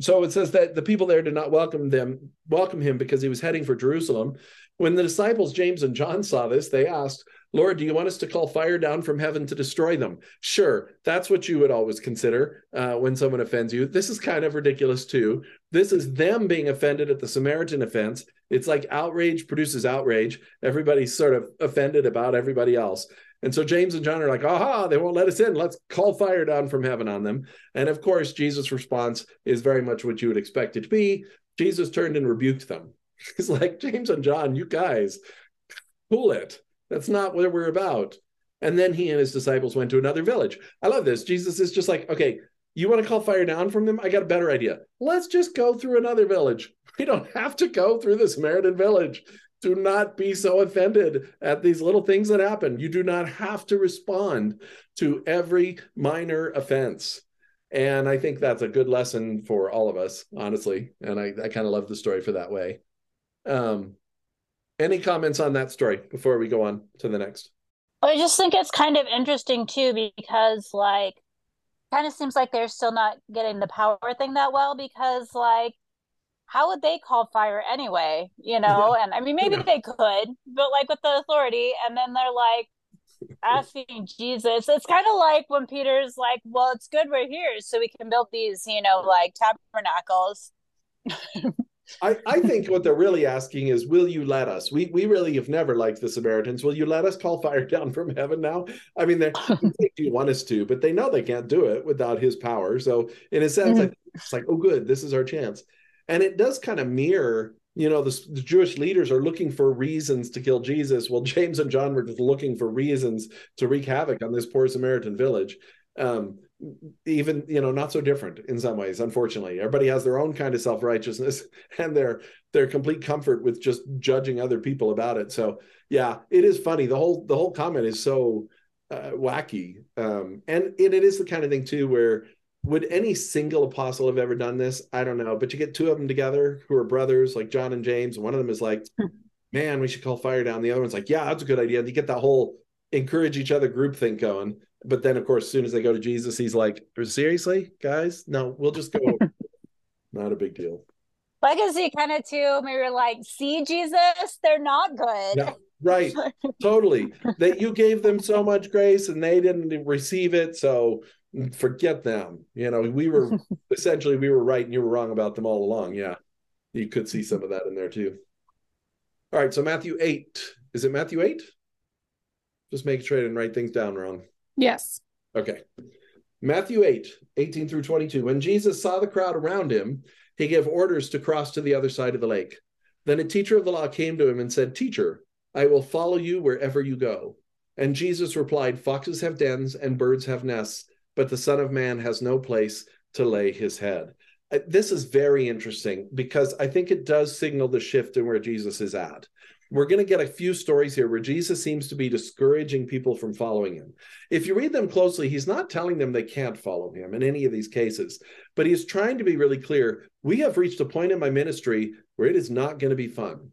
So it says that the people there did not welcome them, welcome him because he was heading for Jerusalem. When the disciples James and John saw this, they asked, Lord, do you want us to call fire down from heaven to destroy them? Sure, that's what you would always consider uh, when someone offends you. This is kind of ridiculous too. This is them being offended at the Samaritan offense. It's like outrage produces outrage. Everybody's sort of offended about everybody else. And so James and John are like, aha, they won't let us in. Let's call fire down from heaven on them. And of course, Jesus' response is very much what you would expect it to be. Jesus turned and rebuked them. He's like, James and John, you guys, cool it. That's not what we're about. And then he and his disciples went to another village. I love this. Jesus is just like, okay, you want to call fire down from them? I got a better idea. Let's just go through another village. We don't have to go through the Samaritan village. Do not be so offended at these little things that happen. You do not have to respond to every minor offense. And I think that's a good lesson for all of us, honestly. And I, I kind of love the story for that way. Um, any comments on that story before we go on to the next? I just think it's kind of interesting too because like kind of seems like they're still not getting the power thing that well because like how would they call fire anyway you know yeah. and i mean maybe yeah. they could but like with the authority and then they're like asking jesus it's kind of like when peter's like well it's good we're here so we can build these you know like tabernacles I, I think what they're really asking is, will you let us? We we really have never liked the Samaritans. Will you let us call fire down from heaven now? I mean, they do want us to, but they know they can't do it without his power. So in a sense, mm-hmm. it's like, oh, good, this is our chance. And it does kind of mirror, you know, the, the Jewish leaders are looking for reasons to kill Jesus. Well, James and John were just looking for reasons to wreak havoc on this poor Samaritan village. Um, even you know not so different in some ways unfortunately everybody has their own kind of self-righteousness and their their complete comfort with just judging other people about it so yeah it is funny the whole the whole comment is so uh, wacky um and it, it is the kind of thing too where would any single apostle have ever done this? I don't know. But you get two of them together who are brothers like john and james and one of them is like hmm. man we should call fire down. The other one's like yeah that's a good idea. And you get that whole encourage each other group thing going. But then of course as soon as they go to jesus he's like seriously guys? No we'll just go. Not a big deal. Legacy kind of too maybe like see jesus they're not good. Yeah, right. Totally. That you gave them so much grace and they didn't receive it so forget them you know we were essentially we were right and you were wrong about them all along yeah you could see some of that in there too all right so matthew 8 is it matthew 8 just make sure I didn't write things down wrong. Yes. Okay. Matthew 8, 18 through 22. When Jesus saw the crowd around him, he gave orders to cross to the other side of the lake. Then a teacher of the law came to him and said, Teacher, I will follow you wherever you go. And Jesus replied, Foxes have dens and birds have nests, but the Son of Man has no place to lay his head. Uh, this is very interesting because I think it does signal the shift in where Jesus is at we're going to get a few stories here where Jesus seems to be discouraging people from following him. If you read them closely, he's not telling them they can't follow him in any of these cases, but he's trying to be really clear. We have reached a point in my ministry where it is not going to be fun.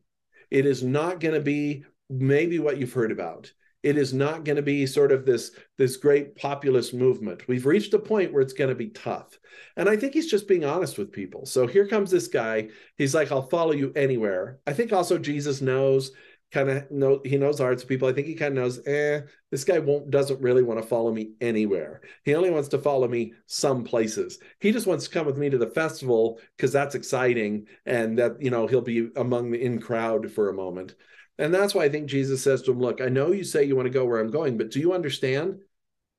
It is not going to be maybe what you've heard about it is not going to be sort of this this great populist movement. We've reached a point where it's going to be tough. And i think he's just being honest with people. So here comes this guy. He's like i'll follow you anywhere. I think also jesus knows kind of know he knows hearts of people. I think he kind of knows eh this guy won't doesn't really want to follow me anywhere. He only wants to follow me some places. He just wants to come with me to the festival because that's exciting and that you know he'll be among the in crowd for a moment and that's why I think Jesus says to him, Look, I know you say you want to go where I'm going, but do you understand?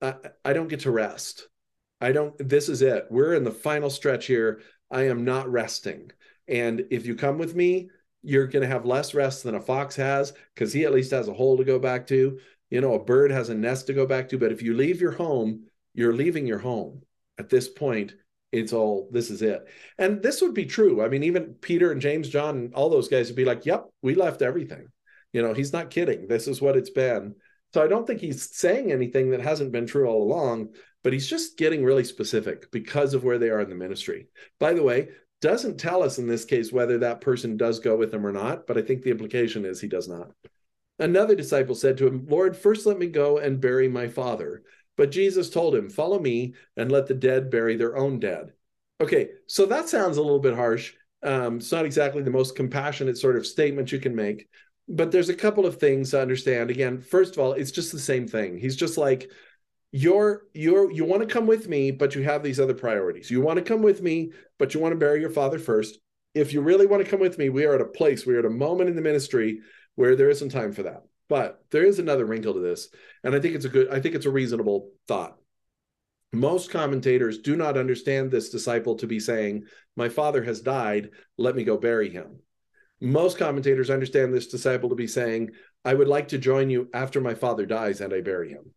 I, I don't get to rest. I don't, this is it. We're in the final stretch here. I am not resting. And if you come with me, you're going to have less rest than a fox has because he at least has a hole to go back to. You know, a bird has a nest to go back to. But if you leave your home, you're leaving your home. At this point, it's all this is it. And this would be true. I mean, even Peter and James, John, and all those guys would be like, yep, we left everything. You know, he's not kidding. This is what it's been. So I don't think he's saying anything that hasn't been true all along, but he's just getting really specific because of where they are in the ministry. By the way, doesn't tell us in this case whether that person does go with him or not, but I think the implication is he does not. Another disciple said to him, Lord, first let me go and bury my father. But Jesus told him, Follow me and let the dead bury their own dead. Okay, so that sounds a little bit harsh. Um, it's not exactly the most compassionate sort of statement you can make, but there's a couple of things to understand. Again, first of all, it's just the same thing. He's just like, you're you're you want to come with me, but you have these other priorities. You want to come with me, but you want to bury your father first. If you really want to come with me, we are at a place, we are at a moment in the ministry where there isn't time for that. But there is another wrinkle to this, and I think it's a good, I think it's a reasonable thought. Most commentators do not understand this disciple to be saying, My father has died, let me go bury him. Most commentators understand this disciple to be saying, I would like to join you after my father dies and I bury him.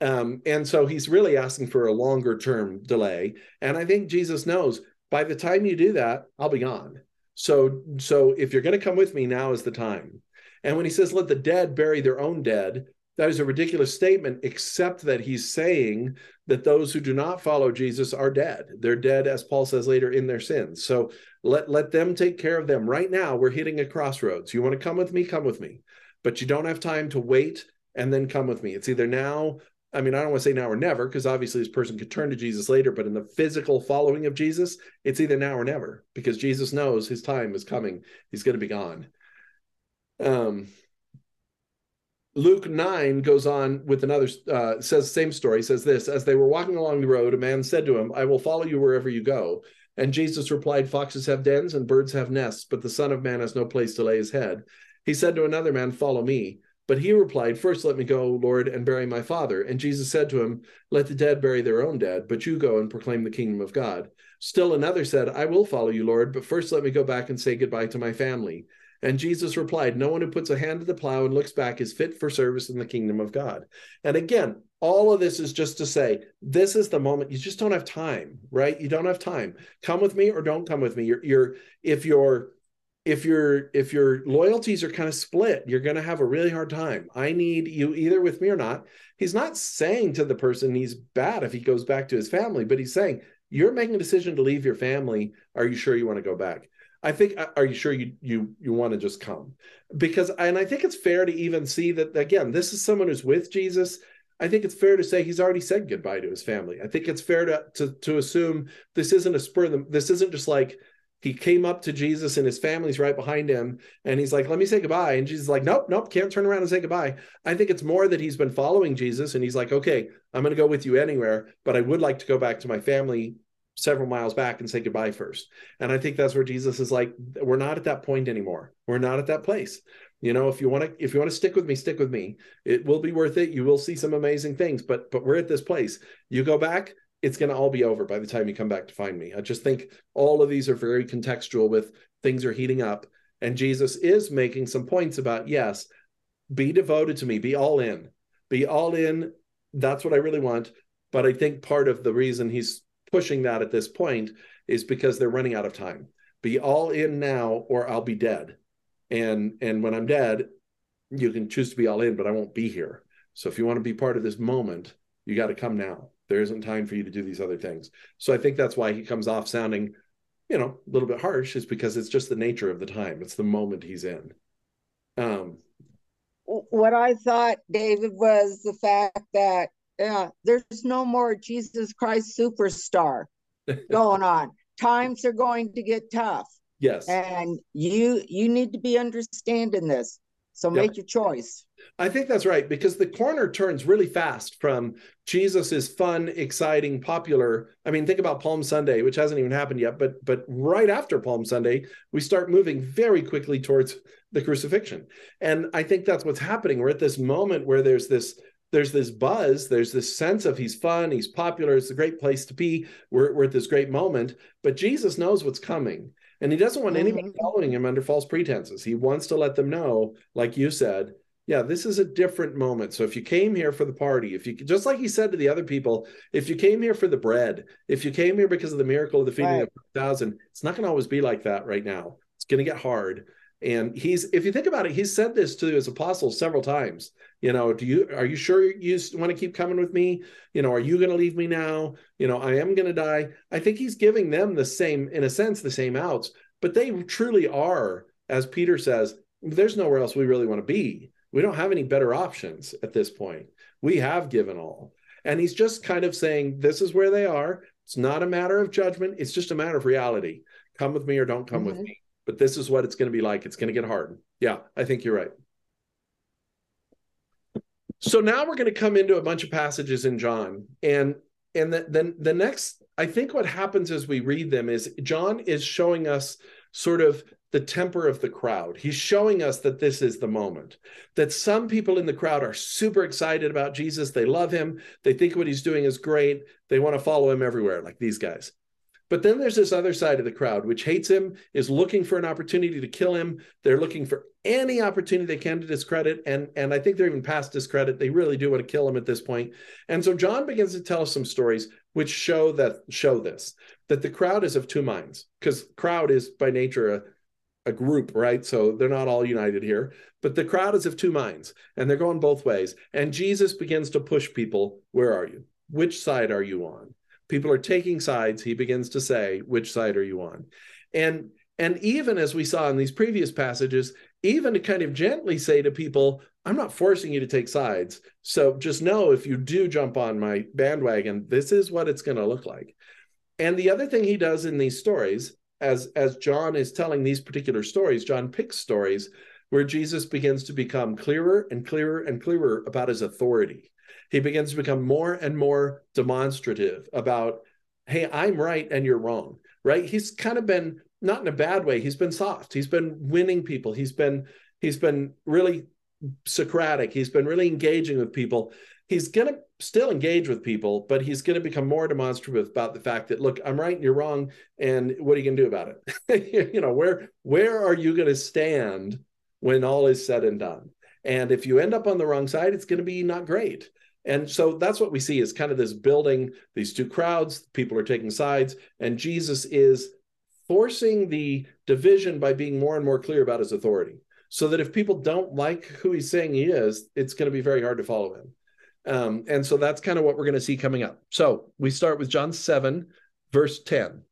Um, and so he's really asking for a longer term delay. And I think Jesus knows by the time you do that, I'll be gone. So, so if you're going to come with me, now is the time. And when he says, let the dead bury their own dead, that is a ridiculous statement, except that he's saying that those who do not follow Jesus are dead. They're dead, as Paul says later, in their sins. So let, let them take care of them. Right now, we're hitting a crossroads. You want to come with me? Come with me. But you don't have time to wait and then come with me. It's either now. I mean, I don't want to say now or never, because obviously this person could turn to Jesus later, but in the physical following of Jesus, it's either now or never, because Jesus knows his time is coming. He's going to be gone. Um, Luke 9 goes on with another, uh, says same story, says this As they were walking along the road, a man said to him, I will follow you wherever you go. And Jesus replied, Foxes have dens and birds have nests, but the Son of Man has no place to lay his head. He said to another man, Follow me. But he replied, First let me go, Lord, and bury my father. And Jesus said to him, Let the dead bury their own dead, but you go and proclaim the kingdom of God. Still another said, I will follow you, Lord, but first let me go back and say goodbye to my family. And Jesus replied, No one who puts a hand to the plow and looks back is fit for service in the kingdom of God. And again, all of this is just to say, this is the moment. You just don't have time, right? You don't have time. Come with me or don't come with me. You're, you're if you're if your if your loyalties are kind of split you're going to have a really hard time i need you either with me or not he's not saying to the person he's bad if he goes back to his family but he's saying you're making a decision to leave your family are you sure you want to go back I think uh, are you sure you you you want to just come? Because and I think it's fair to even see that again, this is someone who's with Jesus. I think it's fair to say he's already said goodbye to his family. I think it's fair to to, to assume this isn't a spur this isn't just like he came up to Jesus and his family's right behind him and he's like let me say goodbye and Jesus is like nope nope can't turn around and say goodbye I think it's more that he's been following Jesus and he's like okay I'm going to go with you anywhere but I would like to go back to my family several miles back and say goodbye first. And I think that's where Jesus is like, we're not at that point anymore. We're not at that place. You know, if you want to, if you want to stick with me, stick with me. It will be worth it. You will see some amazing things, but but we're at this place. You go back, it's going to all be over by the time you come back to find me. I just think all of these are very contextual with things are heating up. And Jesus is making some points about, yes, be devoted to me, be all in, be all in. That's what I really want. But I think part of the reason he's pushing that at this point is because they're running out of time. Be all in now or I'll be dead. And and when I'm dead, you can choose to be all in, but I won't be here. So if you want to be part of this moment, you got to come now. There isn't time for you to do these other things. So I think that's why he comes off sounding, you know, a little bit harsh, is because it's just the nature of the time. It's the moment he's in. Um, what I thought, David, was the fact that yeah, there's no more Jesus Christ superstar going on. Times are going to get tough. Yes. And you you need to be understanding this. So make your choice. I think that's right because the corner turns really fast from Jesus is fun, exciting, popular. I mean, think about Palm Sunday, which hasn't even happened yet, but but right after Palm Sunday, we start moving very quickly towards the crucifixion. And I think that's what's happening. We're at this moment where there's this there's this buzz, there's this sense of he's fun, he's popular, it's a great place to be. We're, we're at this great moment, but Jesus knows what's coming. And he doesn't want anybody mm-hmm. following him under false pretenses. He wants to let them know, like you said, yeah, this is a different moment. So if you came here for the party, if you just like he said to the other people, if you came here for the bread, if you came here because of the miracle of the feeding right. of thousand, it's not going to always be like that right now. It's going to get hard. And he's, if you think about it, he's said this to his apostles several times. You know, do you are you sure you want to keep coming with me? You know, are you going to leave me now? You know, I am going to die. I think he's giving them the same, in a sense, the same outs, but they truly are, as Peter says, there's nowhere else we really want to be. We don't have any better options at this point. We have given all. And he's just kind of saying, this is where they are. It's not a matter of judgment, it's just a matter of reality. Come with me or don't come mm-hmm. with me. But this is what it's going to be like. It's going to get hard. Yeah, I think you're right. So now we're going to come into a bunch of passages in John, and and the, then the next, I think what happens as we read them is John is showing us sort of the temper of the crowd. He's showing us that this is the moment. That some people in the crowd are super excited about Jesus. They love him. They think what he's doing is great. They want to follow him everywhere, like these guys. But then there's this other side of the crowd, which hates him, is looking for an opportunity to kill him. They're looking for any opportunity they can to discredit. And, and I think they're even past discredit. They really do want to kill him at this point. And so John begins to tell us some stories which show that show this, that the crowd is of two minds, because crowd is by nature a a group, right? So they're not all united here, but the crowd is of two minds and they're going both ways. And Jesus begins to push people, where are you? Which side are you on? People are taking sides. He begins to say, which side are you on? And and even as we saw in these previous passages, even to kind of gently say to people, I'm not forcing you to take sides. So just know if you do jump on my bandwagon, this is what it's going to look like. And the other thing he does in these stories as as John is telling these particular stories, John picks stories where Jesus begins to become clearer and clearer and clearer about his authority. He begins to become more and more demonstrative about, hey, I'm right and you're wrong, right? He's kind of been not in a bad way. He's been soft. He's been winning people. He's been he's been really Socratic. He's been really engaging with people he's going to still engage with people, but he's going to become more demonstrative about the fact that look, I'm right and you're wrong, and what are you going to do about it? you know, where where are you going to stand when all is said and done? And if you end up on the wrong side, it's going to be not great. And so that's what we see is kind of this building, these two crowds, people are taking sides, and Jesus is forcing the division by being more and more clear about his authority. So that if people don't like who he's saying he is, it's going to be very hard to follow him. Um, and so that's kind of what we're going to see coming up. So we start with John 7, verse 10.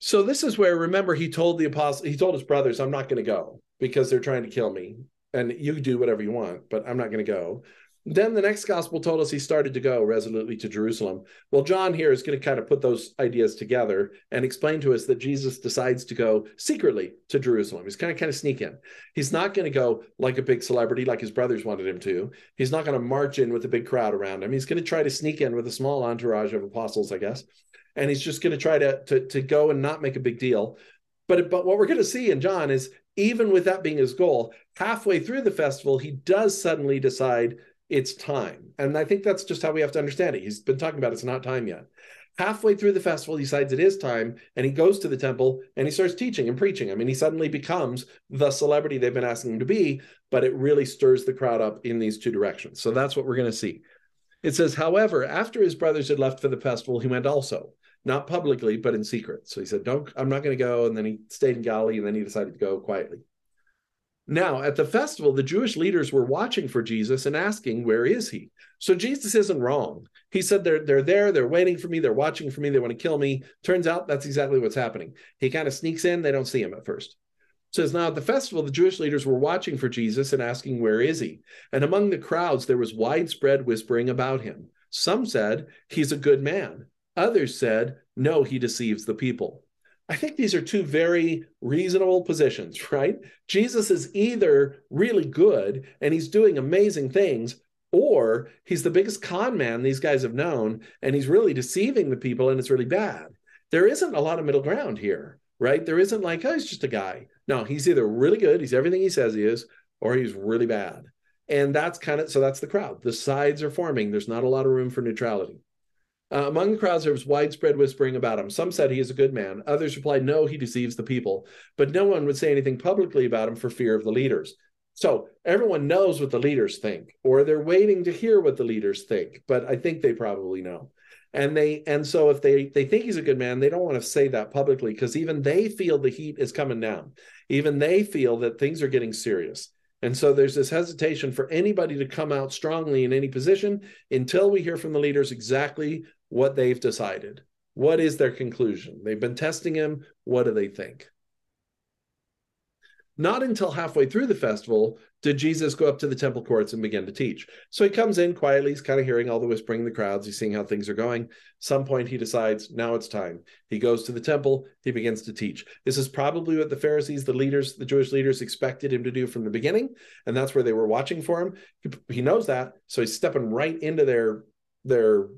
So this is where, remember, he told the apostle, he told his brothers, I'm not going to go because they're trying to kill me. And you do whatever you want, but I'm not going to go. Then the next gospel told us he started to go resolutely to Jerusalem. Well, John here is going to kind of put those ideas together and explain to us that Jesus decides to go secretly to Jerusalem. He's kind of kind of sneak in. He's not going to go like a big celebrity like his brothers wanted him to. He's not going to march in with a big crowd around him. He's going to try to sneak in with a small entourage of apostles, I guess. And he's just going to try to, to, to go and not make a big deal. But, but what we're going to see in John is even with that being his goal, halfway through the festival, he does suddenly decide it's time. And I think that's just how we have to understand it. He's been talking about it's not time yet. Halfway through the festival, he decides it is time and he goes to the temple and he starts teaching and preaching. I mean, he suddenly becomes the celebrity they've been asking him to be, but it really stirs the crowd up in these two directions. So that's what we're going to see. It says, however, after his brothers had left for the festival, he went also, not publicly, but in secret. So he said, Don't, I'm not going to go. And then he stayed in Galilee and then he decided to go quietly. Now, at the festival, the Jewish leaders were watching for Jesus and asking, Where is he? So Jesus isn't wrong. He said, They're, they're there, they're waiting for me, they're watching for me, they want to kill me. Turns out that's exactly what's happening. He kind of sneaks in, they don't see him at first. It says now at the festival, the Jewish leaders were watching for Jesus and asking, Where is he? And among the crowds, there was widespread whispering about him. Some said, He's a good man. Others said, No, he deceives the people. I think these are two very reasonable positions, right? Jesus is either really good and he's doing amazing things, or he's the biggest con man these guys have known and he's really deceiving the people and it's really bad. There isn't a lot of middle ground here, right? There isn't like, oh, he's just a guy. No, he's either really good, he's everything he says he is, or he's really bad. And that's kind of so that's the crowd. The sides are forming. There's not a lot of room for neutrality. Uh, among the crowds, there was widespread whispering about him. Some said he is a good man. Others replied, no, he deceives the people. But no one would say anything publicly about him for fear of the leaders. So everyone knows what the leaders think, or they're waiting to hear what the leaders think. But I think they probably know. And they and so if they they think he's a good man, they don't want to say that publicly because even they feel the heat is coming down. Even they feel that things are getting serious. And so there's this hesitation for anybody to come out strongly in any position until we hear from the leaders exactly what they've decided. What is their conclusion? They've been testing him. What do they think? Not until halfway through the festival did Jesus go up to the temple courts and begin to teach. So he comes in quietly, he's kind of hearing all the whispering in the crowds, he's seeing how things are going. Some point he decides, now it's time. He goes to the temple, he begins to teach. This is probably what the Pharisees, the leaders, the Jewish leaders expected him to do from the beginning, and that's where they were watching for him. He, he knows that, so he's stepping right into their their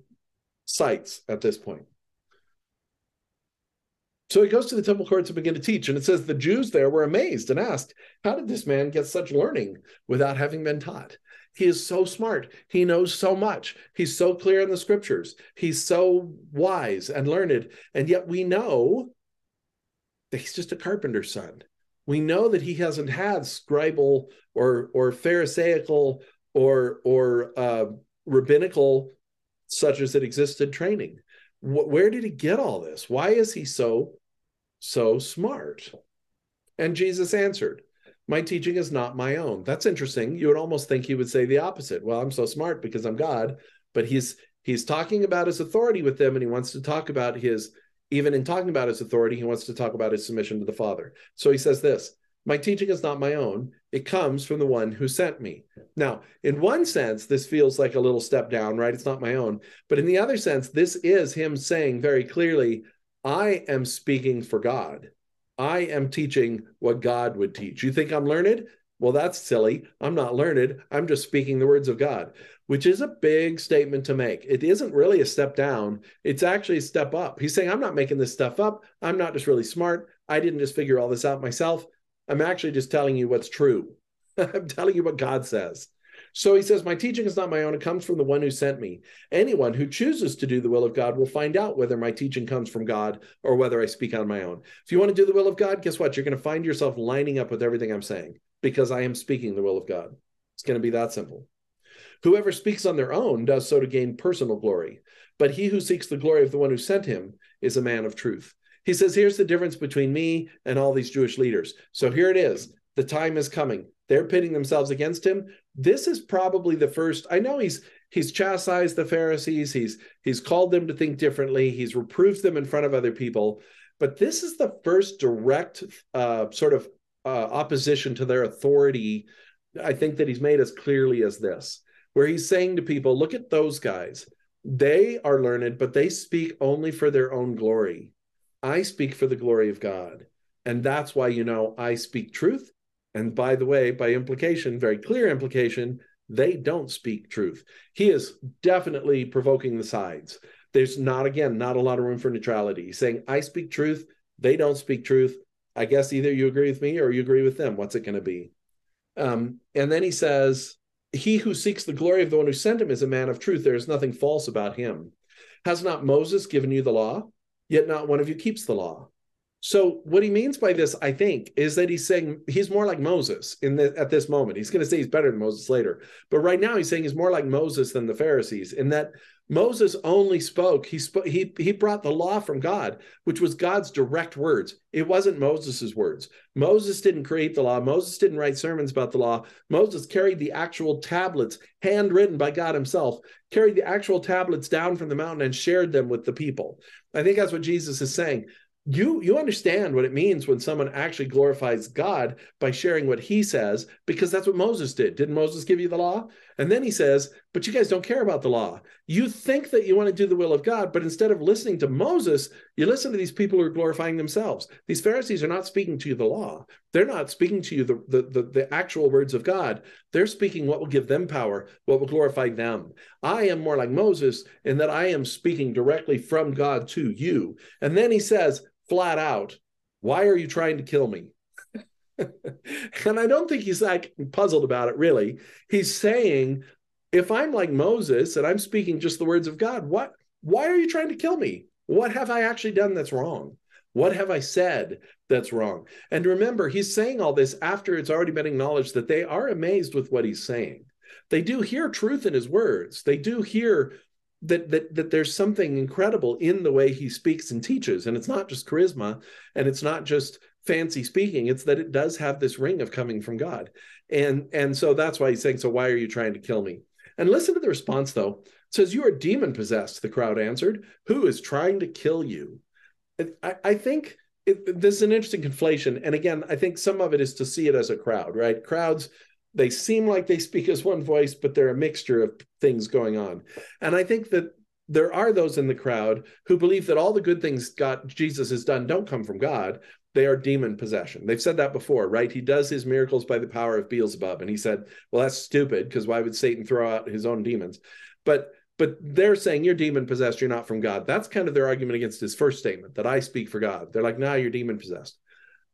sights at this point. So he goes to the temple courts to begin to teach, and it says the Jews there were amazed and asked, How did this man get such learning without having been taught? He is so smart. He knows so much. He's so clear in the scriptures. He's so wise and learned. And yet we know that he's just a carpenter's son. We know that he hasn't had scribal or or pharisaical or or uh, rabbinical such as it existed training. where did he get all this? Why is he so so smart? And Jesus answered, My teaching is not my own. That's interesting. You would almost think he would say the opposite. Well, I'm so smart because I'm God, but he's he's talking about his authority with them and he wants to talk about his even in talking about his authority, he wants to talk about his submission to the Father. So he says this My teaching is not my own, it comes from the one who sent me. Now, in one sense, this feels like a little step down, right? It's not my own. But in the other sense, this is him saying very clearly, I am speaking for God. I am teaching what God would teach. You think I'm learned? Well, that's silly. I'm not learned. I'm just speaking the words of God which is a big statement to make. It isn't really a step down, it's actually a step up. He's saying, I'm not making this stuff up. I'm not just really smart. I didn't just figure all this out myself. I'm actually just telling you what's true. I'm telling you what God says. So he says, My teaching is not my own. It comes from the one who sent me. Anyone who chooses to do the will of God will find out whether my teaching comes from God or whether I speak on my own. If you want to do the will of God, guess what? You're going to find yourself lining up with everything I'm saying because I am speaking the will of God. It's going to be that simple. Whoever speaks on their own does so to gain personal glory, but he who seeks the glory of the one who sent him is a man of truth. He says, Here's the difference between me and all these Jewish leaders. So here it is. The time is coming. They're pitting themselves against him. This is probably the first. I know he's he's chastised the Pharisees. He's he's called them to think differently. He's reproved them in front of other people. But this is the first direct uh, sort of uh, opposition to their authority. I think that he's made as clearly as this where he's saying to people, look at those guys. They are learned, but they speak only for their own glory. I speak for the glory of God. And that's why, you know, I speak truth. And by the way, by implication, very clear implication, they don't speak truth. He is definitely provoking the sides. There's not, again, not a lot of room for neutrality. He's saying, I speak truth. They don't speak truth. I guess either you agree with me or you agree with them. What's it going to be? Um, and then he says, he who seeks the glory of the one who sent him is a man of truth. There is nothing false about him. Has not Moses given you the law? Yet not one of you keeps the law. So what he means by this, I think, is that he's saying he's more like Moses in the, at this moment. He's going to say he's better than Moses later, but right now he's saying he's more like Moses than the Pharisees in that Moses only spoke. He spoke. He he brought the law from God, which was God's direct words. It wasn't Moses's words. Moses didn't create the law. Moses didn't write sermons about the law. Moses carried the actual tablets, handwritten by God Himself, carried the actual tablets down from the mountain and shared them with the people. I think that's what Jesus is saying you you understand what it means when someone actually glorifies God by sharing what he says because that's what Moses did. Didn't Moses give you the law? And then he says, "But you guys don't care about the law. You think that you want to do the will of God, but instead of listening to Moses, you listen to these people who are glorifying themselves. These Pharisees are not speaking to you the law. They're not speaking to you the the the, the actual words of God. They're speaking what will give them power, what will glorify them. I am more like Moses in that I am speaking directly from God to you." And then he says, flat out, why are you trying to kill me? and I don't think he's like puzzled about it really. He's saying, if I'm like Moses and I'm speaking just the words of God, what why are you trying to kill me? What have I actually done that's wrong? What have I said that's wrong? And remember, he's saying all this after it's already been acknowledged that they are amazed with what he's saying. They do hear truth in his words. They do hear that that that there's something incredible in the way he speaks and teaches. And it's not just charisma and it's not just fancy speaking. It's that it does have this ring of coming from god. And and so that's why he's saying so why are you trying to kill me? And listen to the response though. It says you are demon possessed the crowd answered. Who is trying to kill you? I, I think it, this is an interesting conflation. And again i think some of it is to see it as a crowd right? Crowds they seem like they speak as one voice, but they're a mixture of things going on. And I think that there are those in the crowd who believe that all the good things God Jesus has done don't come from God. They are demon possession. They've said that before, right? He does his miracles by the power of Beelzebub. And he said, well, that's stupid because why would Satan throw out his own demons? But but they're saying you're demon possessed, you're not from God. That's kind of their argument against his first statement that I speak for God. They're like, nah, you're demon possessed.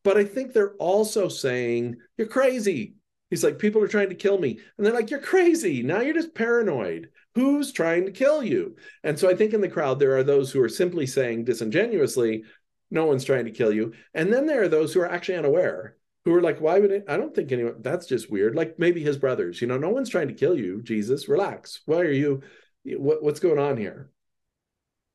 But I think they're also saying you're crazy. He's like, people are trying to kill me. And they're like, you're crazy. Now you're just paranoid. Who's trying to kill you? And so I think in the crowd, there are those who are simply saying disingenuously, no one's trying to kill you. And then there are those who are actually unaware, who are like, why would it? I don't think anyone, that's just weird. Like maybe his brothers, you know, no one's trying to kill you, Jesus, relax. Why are you, what, what's going on here?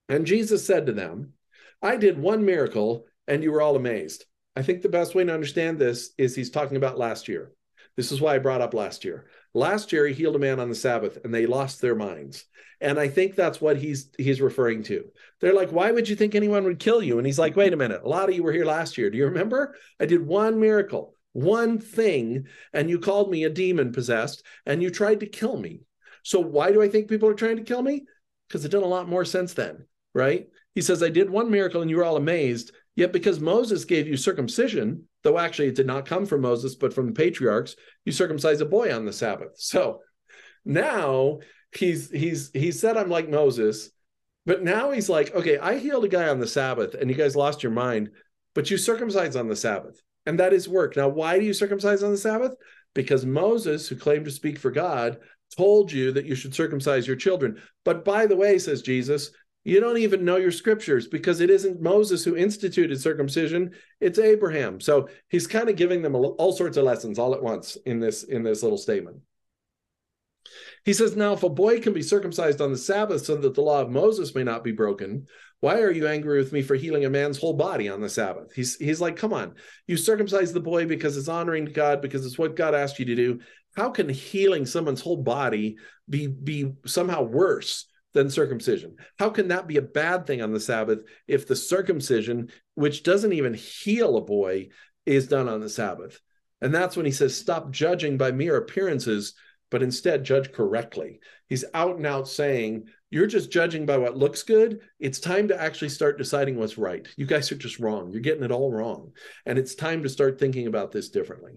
And Jesus said to them, I did one miracle and you were all amazed. I think the best way to understand this is he's talking about last year. This is why I brought up last year. Last year he healed a man on the Sabbath and they lost their minds. And I think that's what he's he's referring to. They're like, "Why would you think anyone would kill you?" And he's like, "Wait a minute. A lot of you were here last year. Do you remember? I did one miracle, one thing, and you called me a demon possessed and you tried to kill me. So why do I think people are trying to kill me? Because it did a lot more sense then, right? He says, I did one miracle and you were all amazed. Yet because Moses gave you circumcision, though actually it did not come from Moses, but from the patriarchs, you circumcise a boy on the Sabbath. So now he's he's he said I'm like Moses, but now he's like, okay, I healed a guy on the Sabbath, and you guys lost your mind, but you circumcise on the Sabbath, and that is work. Now, why do you circumcise on the Sabbath? Because Moses, who claimed to speak for God, told you that you should circumcise your children. But by the way, says Jesus, you don't even know your scriptures because it isn't Moses who instituted circumcision, it's Abraham. So he's kind of giving them all sorts of lessons all at once in this in this little statement. He says, Now, if a boy can be circumcised on the Sabbath so that the law of Moses may not be broken, why are you angry with me for healing a man's whole body on the Sabbath? He's, he's like, Come on, you circumcise the boy because it's honoring God, because it's what God asked you to do. How can healing someone's whole body be, be somehow worse than circumcision? How can that be a bad thing on the Sabbath if the circumcision, which doesn't even heal a boy, is done on the Sabbath? And that's when he says, Stop judging by mere appearances but instead judge correctly. He's out and out saying, You're just judging by what looks good. It's time to actually start deciding what's right. You guys are just wrong. You're getting it all wrong. And it's time to start thinking about this differently.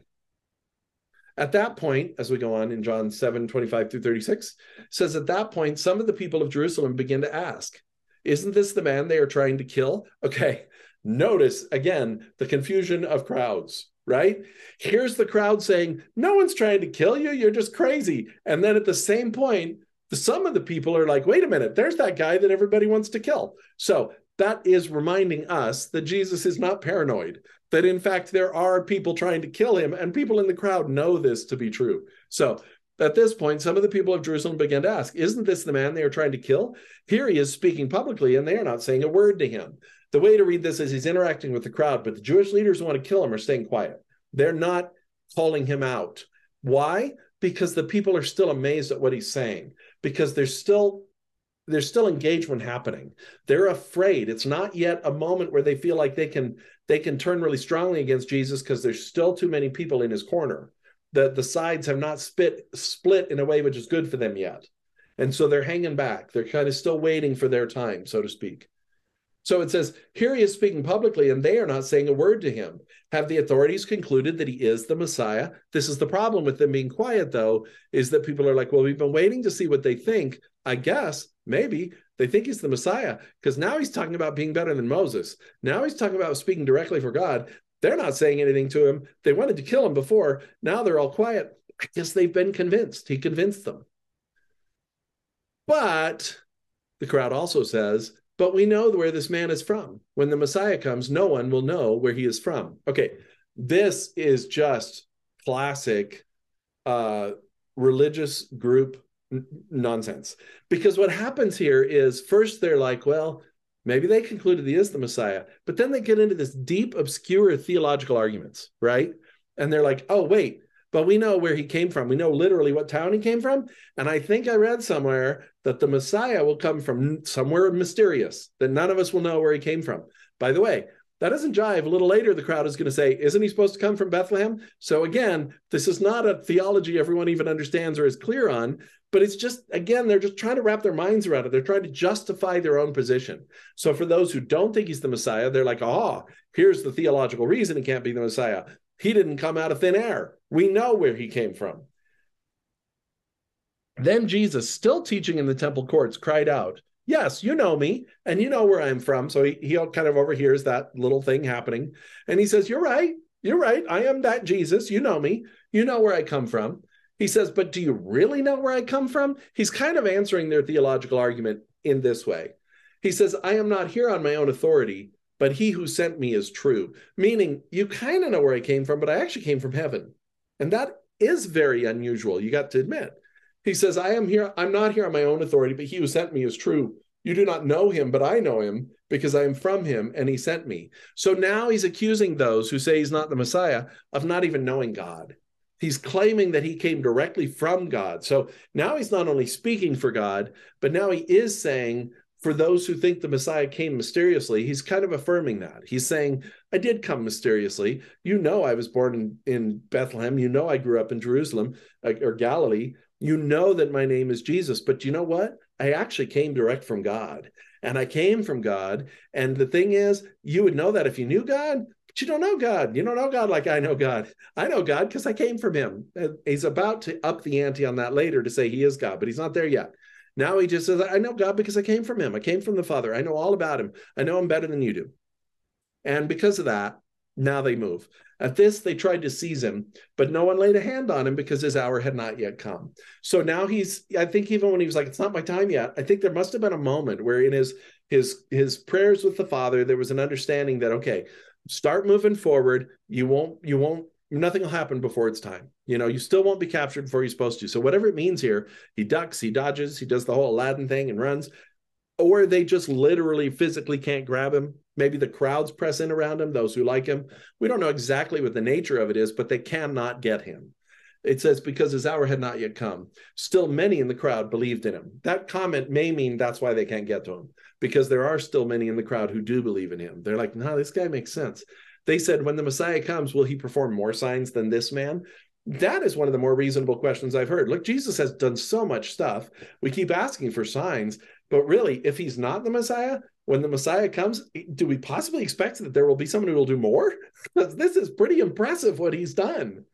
At that point, as we go on in John 7 25 through 36, says, At that point, some of the people of Jerusalem begin to ask, Isn't this the man they are trying to kill? Okay, notice again the confusion of crowds right? Here's the crowd saying, No one's trying to kill you. You're just crazy. And then at the same point, some of the people are like, Wait a minute, there's that guy that everybody wants to kill. So that is reminding us that Jesus is not paranoid, that in fact, there are people trying to kill him, and people in the crowd know this to be true. So at this point, some of the people of Jerusalem began to ask, Isn't this the man they are trying to kill? Here he is speaking publicly, and they are not saying a word to him. The way to read this is he's interacting with the crowd, but the Jewish leaders who want to kill him are staying quiet. They're not calling him out. Why? Because the people are still amazed at what he's saying, because there's still there's still engagement happening. They're afraid. It's not yet a moment where they feel like they can they can turn really strongly against Jesus because there's still too many people in his corner. The the sides have not spit split in a way which is good for them yet. And so they're hanging back. They're kind of still waiting for their time, so to speak. So it says, here he is speaking publicly, and they are not saying a word to him. Have the authorities concluded that he is the Messiah? This is the problem with them being quiet, though, is that people are like, well, we've been waiting to see what they think. I guess, maybe, they think he's the Messiah, because now he's talking about being better than Moses. Now he's talking about speaking directly for God. They're not saying anything to him. They wanted to kill him before. Now they're all quiet. I guess they've been convinced. He convinced them. But the crowd also says, but we know where this man is from. When the Messiah comes, no one will know where he is from. Okay, this is just classic uh, religious group n- nonsense. Because what happens here is first they're like, well, maybe they concluded he is the Messiah, but then they get into this deep, obscure theological arguments, right? And they're like, oh, wait, but we know where he came from. We know literally what town he came from. And I think I read somewhere that the Messiah will come from somewhere mysterious that none of us will know where he came from. By the way, that doesn't jive. A little later, the crowd is going to say, Isn't he supposed to come from Bethlehem? So, again, this is not a theology everyone even understands or is clear on, but it's just, again, they're just trying to wrap their minds around it. They're trying to justify their own position. So, for those who don't think he's the Messiah, they're like, Oh, here's the theological reason he can't be the Messiah. He didn't come out of thin air. We know where he came from. Then Jesus, still teaching in the temple courts, cried out, Yes, you know me, and you know where I'm from. So he, he kind of overhears that little thing happening. And he says, You're right. You're right. I am that Jesus. You know me. You know where I come from. He says, But do you really know where I come from? He's kind of answering their theological argument in this way. He says, I am not here on my own authority, but he who sent me is true. Meaning, you kind of know where I came from, but I actually came from heaven. And that is very unusual, you got to admit. He says, I am here, I'm not here on my own authority, but he who sent me is true. You do not know him, but I know him because I am from him and he sent me. So now he's accusing those who say he's not the Messiah of not even knowing God. He's claiming that he came directly from God. So now he's not only speaking for God, but now he is saying, for those who think the Messiah came mysteriously, he's kind of affirming that. He's saying, I did come mysteriously. You know, I was born in, in Bethlehem. You know, I grew up in Jerusalem uh, or Galilee. You know that my name is Jesus. But you know what? I actually came direct from God. And I came from God. And the thing is, you would know that if you knew God, but you don't know God. You don't know God like I know God. I know God because I came from him. He's about to up the ante on that later to say he is God, but he's not there yet. Now he just says, I know God because I came from him. I came from the Father. I know all about him. I know him better than you do. And because of that, now they move. At this, they tried to seize him, but no one laid a hand on him because his hour had not yet come. So now he's, I think even when he was like, it's not my time yet, I think there must have been a moment where in his his his prayers with the Father, there was an understanding that, okay, start moving forward. You won't, you won't, nothing will happen before it's time. You know, you still won't be captured before you're supposed to. So whatever it means here, he ducks, he dodges, he does the whole Aladdin thing and runs. Or they just literally physically can't grab him. Maybe the crowds press in around him, those who like him. We don't know exactly what the nature of it is, but they cannot get him. It says, because his hour had not yet come. Still, many in the crowd believed in him. That comment may mean that's why they can't get to him because there are still many in the crowd who do believe in him. They're like, no, this guy makes sense. They said, when the Messiah comes, will he perform more signs than this man? That is one of the more reasonable questions I've heard. Look, Jesus has done so much stuff. We keep asking for signs, but really, if he's not the Messiah, when the Messiah comes, do we possibly expect that there will be someone who will do more? This is pretty impressive what he's done.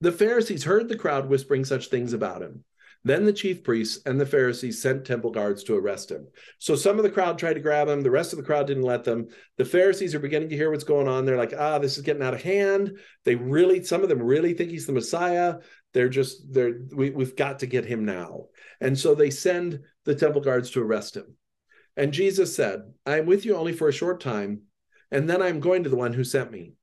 The Pharisees heard the crowd whispering such things about him. Then the chief priests and the Pharisees sent temple guards to arrest him. So some of the crowd tried to grab him. The rest of the crowd didn't let them. The Pharisees are beginning to hear what's going on. They're like, ah, this is getting out of hand. They really, some of them really think he's the Messiah. They're just, they're, we, we've got to get him now. And so they send the temple guards to arrest him. And Jesus said, I am with you only for a short time, and then I am going to the one who sent me.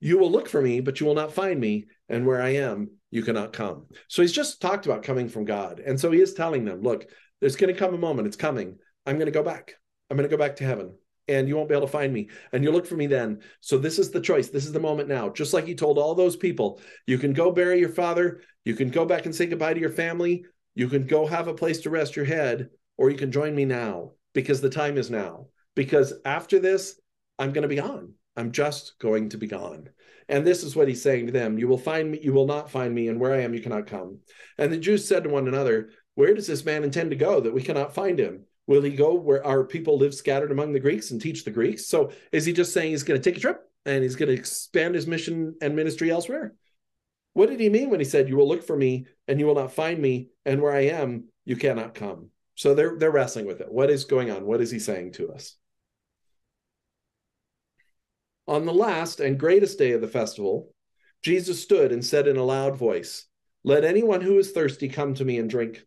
You will look for me, but you will not find me. And where I am, you cannot come. So he's just talked about coming from God. And so he is telling them, look, there's going to come a moment, it's coming. I'm going to go back. I'm going to go back to heaven and you won't be able to find me. And you look for me then. So this is the choice. This is the moment now. Just like he told all those people, you can go bury your father. You can go back and say goodbye to your family. You can go have a place to rest your head, or you can join me now because the time is now. Because after this, I'm going to be gone. I'm just going to be gone. And this is what he's saying to them You will find me, you will not find me, and where I am, you cannot come. And the Jews said to one another, Where does this man intend to go that we cannot find him? Will he go where our people live scattered among the Greeks and teach the Greeks? So is he just saying he's going to take a trip and he's going to expand his mission and ministry elsewhere? What did he mean when he said, You will look for me and you will not find me, and where I am, you cannot come? So they're they're wrestling with it. What is going on? What is he saying to us? On the last and greatest day of the festival, Jesus stood and said in a loud voice, Let anyone who is thirsty come to me and drink.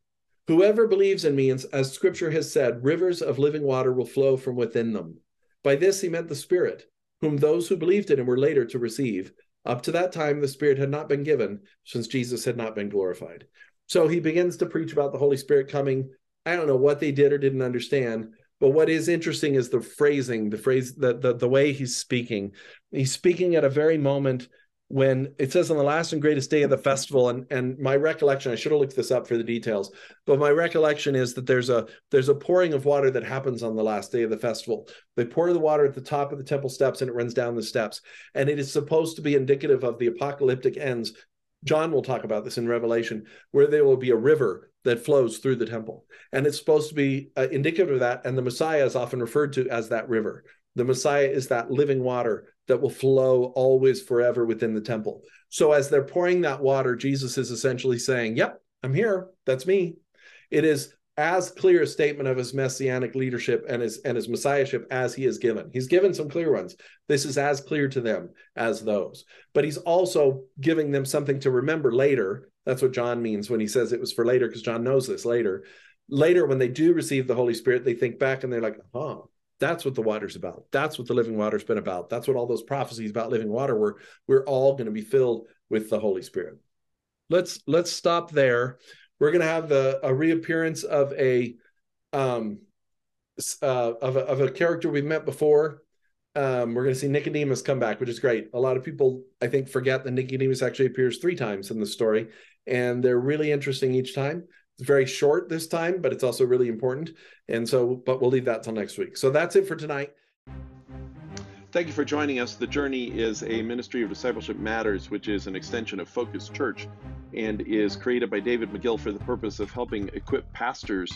Whoever believes in me, as scripture has said, rivers of living water will flow from within them. By this he meant the Spirit, whom those who believed in him were later to receive. Up to that time, the Spirit had not been given, since Jesus had not been glorified. So he begins to preach about the Holy Spirit coming. I don't know what they did or didn't understand, but what is interesting is the phrasing, the phrase, the, the, the way he's speaking. He's speaking at a very moment when it says on the last and greatest day of the festival and and my recollection i should have looked this up for the details but my recollection is that there's a there's a pouring of water that happens on the last day of the festival they pour the water at the top of the temple steps and it runs down the steps and it is supposed to be indicative of the apocalyptic ends john will talk about this in revelation where there will be a river that flows through the temple. And it's supposed to be uh, indicative of that. And the Messiah is often referred to as that river. The Messiah is that living water that will flow always forever within the temple. So as they're pouring that water, Jesus is essentially saying, Yep, I'm here. That's me. It is as clear a statement of his messianic leadership and his and his messiahship as he has given. He's given some clear ones. This is as clear to them as those. But he's also giving them something to remember later that's what John means when he says it was for later, because John knows this later. Later, when they do receive the Holy Spirit, they think back and they're like, oh, that's what the water's about. That's what the living water's been about. That's what all those prophecies about living water were. We're all going to be filled with the Holy Spirit. Let's let's stop there. We're going to have the a reappearance of a um uh, of, a, of a character we've met before. Um, we're going to see Nicodemus come back, which is great. A lot of people, I think, forget that Nicodemus actually appears three times in the story, and they're really interesting each time. It's very short this time, but it's also really important. And so, but we'll leave that till next week. So that's it for tonight. Thank you for joining us. The Journey is a ministry of Discipleship Matters, which is an extension of Focus Church and is created by David Megill for the purpose of helping equip pastors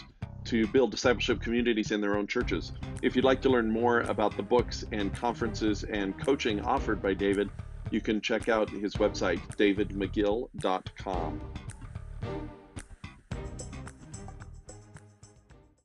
to build discipleship communities in their own churches. If you'd like to learn more about the books and conferences and coaching offered by David, you can check out his website, davidmegill.com.